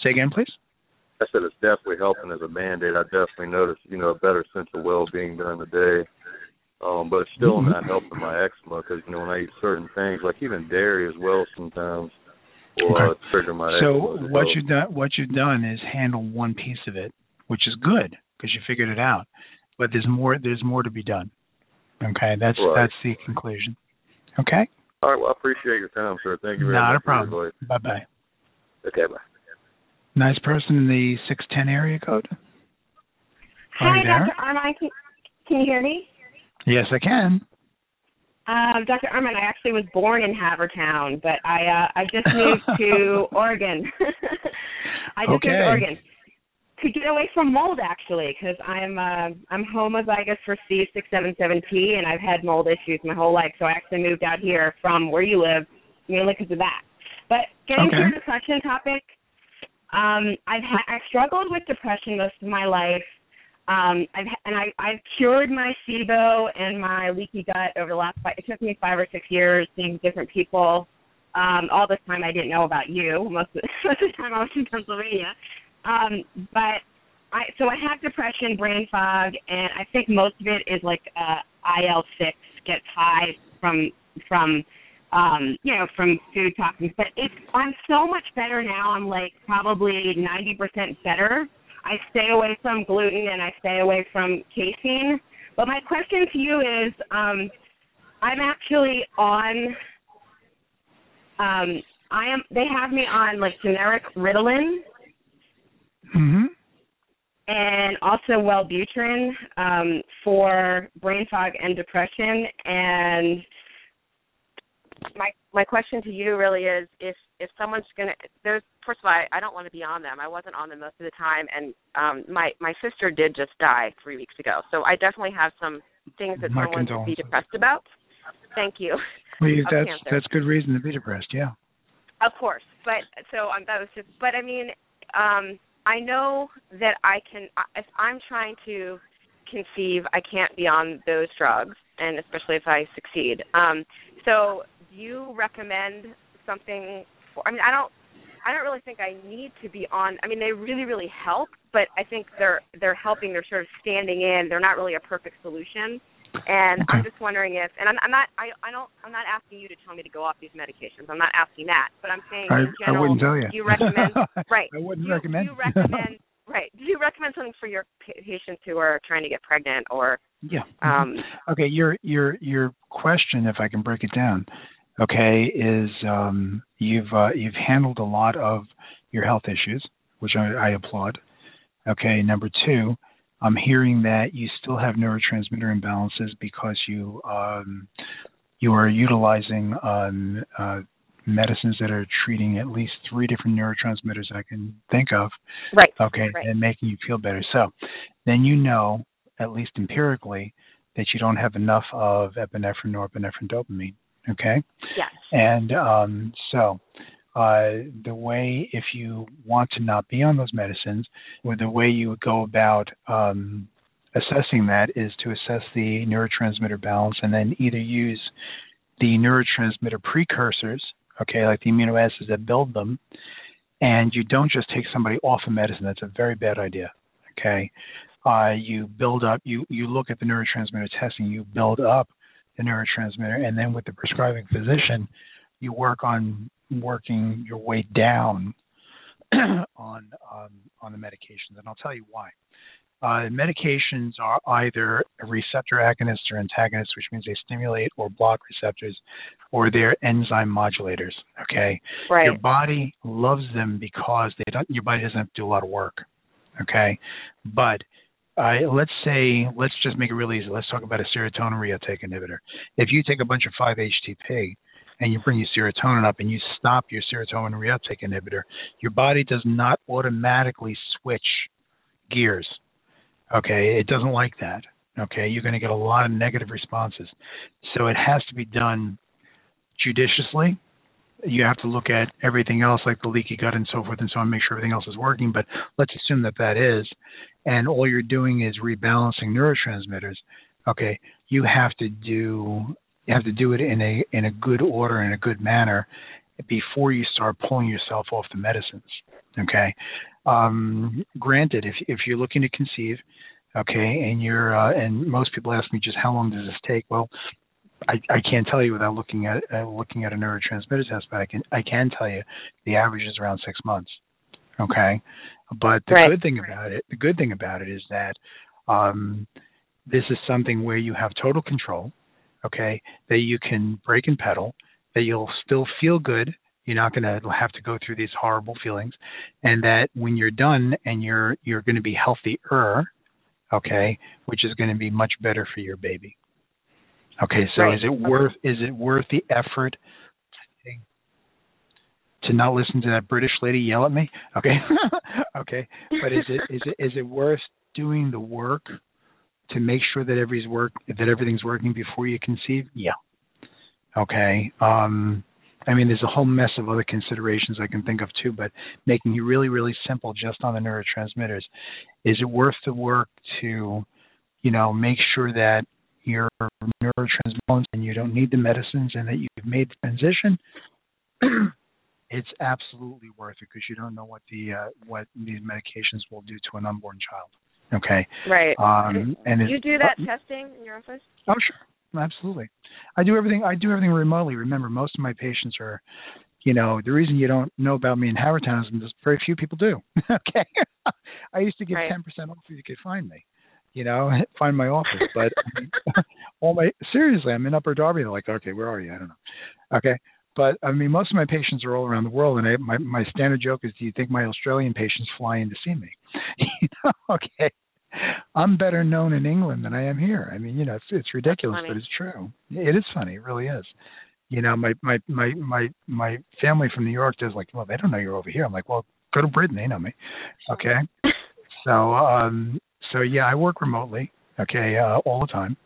S3: Say again, please.
S5: I said it's definitely helping as a band-aid. I definitely noticed, you know, a better sense of well-being during the day. Um, but it's still
S3: Mhm.
S5: not helping my eczema because you know when I eat certain things, like even dairy as well, sometimes will
S3: Okay.
S5: uh, trigger my
S3: So
S5: eczema. as
S3: what you've done what you've done is handle one piece of it, which is good because you figured it out. But there's more there's more to be done. Okay, that's
S5: Right.
S3: that's the conclusion. Okay,
S5: All right. Well, I appreciate your time, sir. Thank you very
S3: not
S5: much.
S3: a problem. Bye bye.
S5: Okay. Bye.
S3: Nice person in the six ten area code.
S6: Hi. Dr. Armine. Can, can you hear me?
S3: Yes, I can.
S6: Um, Dr. Armine, I actually was born in Havertown, but I uh, I just moved to Oregon. I just moved to Oregon to get away from mold, actually, because I'm uh, I'm homozygous for C677T, and I've had mold issues my whole life. So I actually moved out here from where you live, mainly because of that. But getting to
S3: Okay.
S6: your depression topic, um, I've ha- I've struggled with depression most of my life. Um, I've and I I've cured my SIBO and my leaky gut over the last five. It took me five or six years seeing different people. Um, all this time I didn't know about you. Most of, most of the time I was in Pennsylvania. Um, but I so I have depression, brain fog, and I think most of it is like uh, IL six gets high from from um, you know, from food toxins. But it's I'm so much better now. I'm like probably ninety percent better. I stay away from gluten and I stay away from casein. But my question to you is, um, I'm actually on. Um, I am. They have me on like generic Ritalin
S3: Mhm.
S6: and also Wellbutrin um, for brain fog and depression. And
S7: my my question to you really is if if someone's gonna there's first of all I, I don't want to be on them I wasn't on them most of the time and um my my sister did just die three weeks ago so I definitely have some things that
S3: My
S7: someone would be depressed about Thank you.
S3: Well, you, that's
S7: cancer.
S3: that's good reason to be depressed. Yeah.
S7: Of course, but so um, that was just. But I mean, um, I know that I can. If I'm trying to conceive, I can't be on those drugs, and especially if I succeed. Um, so, do you recommend something? For, I mean, I don't. I don't really think I need to be on. I mean, they really, really help, but I think they're they're helping. They're sort of standing in. They're not really a perfect solution. And
S3: Okay.
S7: I'm just wondering if, and I'm, I'm not, I, I don't, I'm not asking you to tell me to go off these medications. I'm not asking that, but I'm saying
S3: I,
S7: in
S3: I
S7: general,
S3: wouldn't tell you.
S7: do you recommend, right?
S3: I wouldn't
S7: you,
S3: recommend.
S7: Do you recommend, right? Do you recommend something for your patients who are trying to get pregnant or,
S3: yeah.
S7: um,
S3: Okay, your your your question, if I can break it down, okay, is um, you've uh, you've handled a lot of your health issues, which I, I applaud. Okay, number two, I'm hearing that you still have neurotransmitter imbalances because you um, you are utilizing um, uh, medicines that are treating at least three different neurotransmitters I can think of
S7: right?
S3: okay,
S7: Right.
S3: and making you feel better. So then you know, at least empirically, that you don't have enough of epinephrine, norepinephrine, dopamine. Okay,
S7: Yes.
S3: and um, so uh, the way, if you want to not be on those medicines, or the way you would go about um, assessing that is to assess the neurotransmitter balance, and then either use the neurotransmitter precursors, okay, like the amino acids that build them, and you don't just take somebody off a medicine. That's a very bad idea. Okay, uh, you build up. You you look at the neurotransmitter testing. You build up the neurotransmitter, and then with the prescribing physician, you work on working your way down on um, on the medications, and I'll tell you why. Uh, medications are either a receptor agonist or antagonist, which means they stimulate or block receptors, or they're enzyme modulators. Okay,
S7: Right.
S3: your body loves them because they don't. Your body doesn't have to do a lot of work. Okay, but uh, let's say let's just make it really easy. Let's talk about a serotonin reuptake inhibitor. If you take a bunch of 5-HTP and you bring your serotonin up and you stop your serotonin reuptake inhibitor, your body does not automatically switch gears. Okay, it doesn't like that. Okay, you're going to get a lot of negative responses. So it has to be done judiciously. You have to look at everything else, like the leaky gut and so forth and so on, make sure everything else is working. But let's assume that that is, and all you're doing is rebalancing neurotransmitters. Okay, you have to do you have to do it in a in a good order in a good manner before you start pulling yourself off the medicines. Okay. Um, granted, if if you're looking to conceive, okay, and you're uh, and most people ask me just how long does this take? Well, I, I can't tell you without looking at uh, looking at a neurotransmitter test, but I can I can tell you the average is around six months. Okay, but the
S7: Right.
S3: good thing about it, the good thing about it is that um, this is something where you have total control. Okay, that you can brake and pedal, that you'll still feel good. You're not going to have to go through these horrible feelings, and that when you're done and you're you're going to be healthier, okay, which is going to be much better for your baby. Okay, so
S7: Right.
S3: is it worth is it worth the effort to not listen to that British lady yell at me? Okay, okay, but is it is it is it worth doing the work to make sure that everything's work that everything's working before you conceive? Yeah. Okay. Um, I mean, there's a whole mess of other considerations I can think of too, but making it really, really simple just on the neurotransmitters. Is it worth the work to, you know, make sure that your neurotransmitters and you don't need the medicines and that you've made the transition? it's absolutely worth it because you don't know what the uh, what these medications will do to an unborn child. Okay.
S7: Right.
S3: Um, and
S7: do you do that testing in your office?
S3: Oh, sure, absolutely. I do everything. I do everything remotely. Remember, most of my patients are, you know, the reason you don't know about me in Havertown is because very few people do. okay, I used to give
S7: Right.
S3: ten percent off if you could find me. You know, find my office. But I mean, all my seriously, I'm in Upper Darby. They're like, okay, where are you? I don't know. Okay. But I mean, most of my patients are all around the world, and I, my my standard joke is, "Do you think my Australian patients fly in to see me?" you know, okay. I'm better known in England than I am here. I mean, you know, it's it's ridiculous, but it's true. It is funny. It really is. You know, my my my my my family from New York does like, well, they don't know you're over here. I'm like, well, go to Britain, they know me. Okay. So um so yeah, I work remotely. Okay, uh, all the time.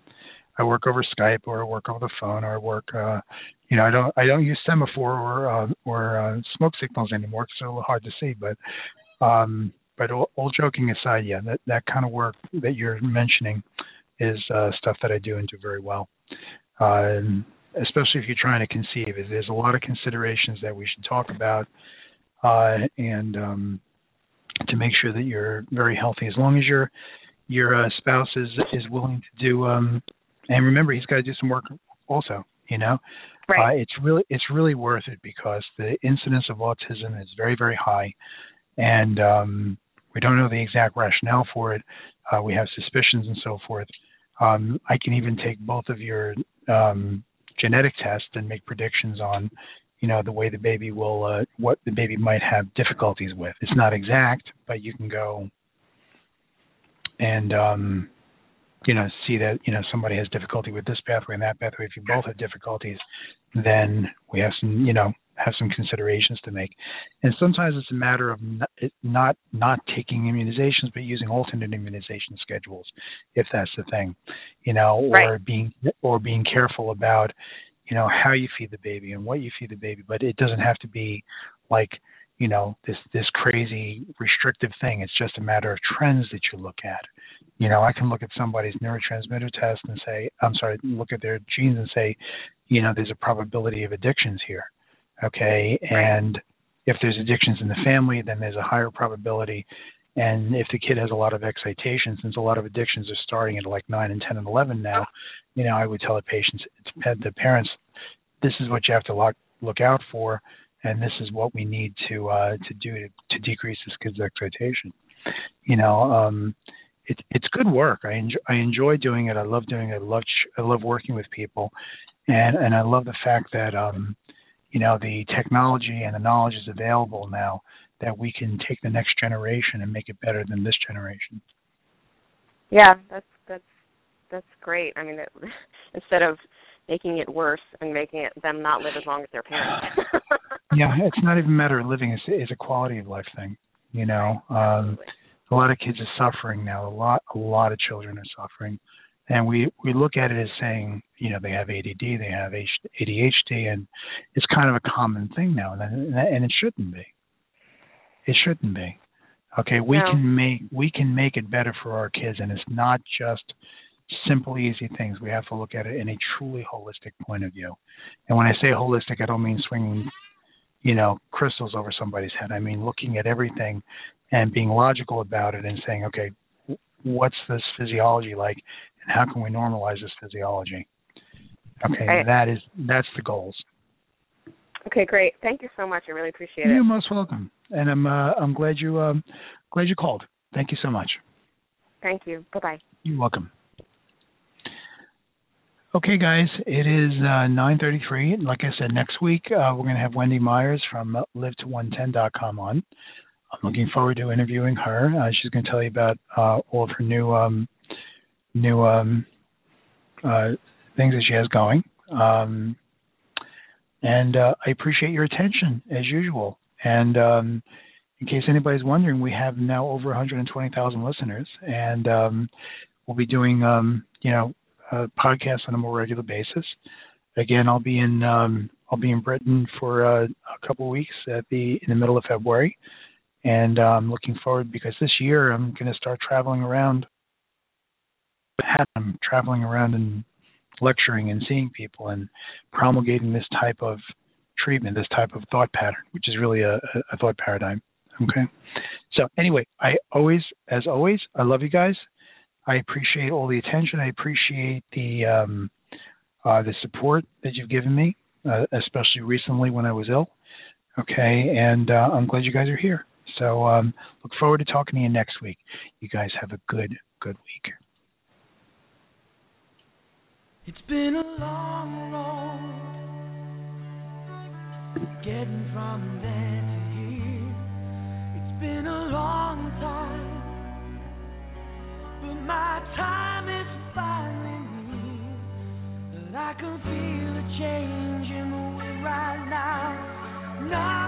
S3: I work over Skype or I work over the phone or I work uh you know I don't I don't use semaphore or uh, or uh, smoke signals anymore It's a little hard to see but um but all, all joking aside yeah that that kind of work that you're mentioning is uh stuff that I do and do very well uh especially if you're trying to conceive there's a lot of considerations that we should talk about uh and um to make sure that you're very healthy as long as your your uh, spouse is is willing to do um and remember he's got to do some work also you know?
S6: Right.
S3: uh, it's really it's really worth it because the incidence of autism is very very high. And um we don't know the exact rationale for it. Uh, we have suspicions and so forth. Um i can even take both of your um genetic tests and make predictions on you know the way the baby will uh, what the baby might have difficulties with. It's not exact but you can go and um you know see that you know somebody has difficulty with this pathway and that pathway. If you both have difficulties then we have some you know have some considerations to make. And sometimes it's a matter of not not, not taking immunizations but using alternate immunization schedules if that's the thing you know or
S6: right.
S3: being or being careful about you know how you feed the baby and what you feed the baby. But it doesn't have to be like you know this this crazy restrictive thing. It's just a matter of trends that you look at. You know i can look at somebody's neurotransmitter test and say i'm sorry look at their genes and say you know there's a probability of addictions here okay? And if there's addictions in the family then there's a higher probability. And if the kid has a lot of excitation since a lot of addictions are starting at like 9 and 10 and 11 now you know i would tell the patients the parents this is what you have to look look out for and this is what we need to uh to do to, to decrease this kid's excitation you know um it's it's good work. I enjoy i enjoy doing it. I love doing it. I love i love working with people. And and i love the fact that um you know the technology and the knowledge is available now that we can take the next generation and make it better than this generation.
S7: Yeah that's that's that's great. I mean it, instead of making it worse and making it them not live as long as their parents
S3: yeah it's not even a matter of living it's, it's a quality of life thing you know? Um a lot of kids are suffering now a lot a lot of children are suffering. And we we look at it as saying you know they have ADD they have ADHD and it's kind of a common thing now and and it shouldn't be. It shouldn't be. Okay we
S7: no.
S3: can make we can make it better for our kids and it's not just simple easy things. We have to look at it in a truly holistic point of view. And when i say holistic i don't mean swinging you know crystals over somebody's head. I mean looking at everything and being logical about it and saying okay what's this physiology like and how can we normalize this physiology? Okay that is that's the goals.
S7: Okay great. Thank you so much. I really appreciate
S3: you're
S7: it.
S3: You're most welcome. And i'm uh, i'm glad you um glad you called. Thank you so much.
S7: Thank you. Bye bye
S3: you're welcome Okay, guys, it is uh, 9:33. Like I said, next week uh, we're going to have Wendy Myers from uh, liveto110.com on. I'm looking forward to interviewing her. Uh, she's going to tell you about uh, all of her new um, new um, uh, things that she has going. Um, and uh, I appreciate your attention as usual. And um, in case anybody's wondering, we have now over 120,000 listeners, and um, we'll be doing um, you know uh, on a more regular basis. Again, I'll be in um, I'll be in Britain for uh, a couple of weeks at the in the middle of February, and I'm looking forward because this year I'm going to start traveling around. I'm traveling around and lecturing and seeing people and promulgating this type of treatment, this type of thought pattern, which is really a, a thought paradigm. Okay. So anyway, I always, as always, I love you guys. I appreciate all the attention. I appreciate the um, uh, the support that you've given me, uh, especially recently when I was ill. Okay, and uh, I'm glad you guys are here. So um, look forward to talking to you next week. You guys have a good, good week.
S2: It's been a long road getting from there to here. It's been a long time my time is finally near. But I can feel a change in the wind right now. Now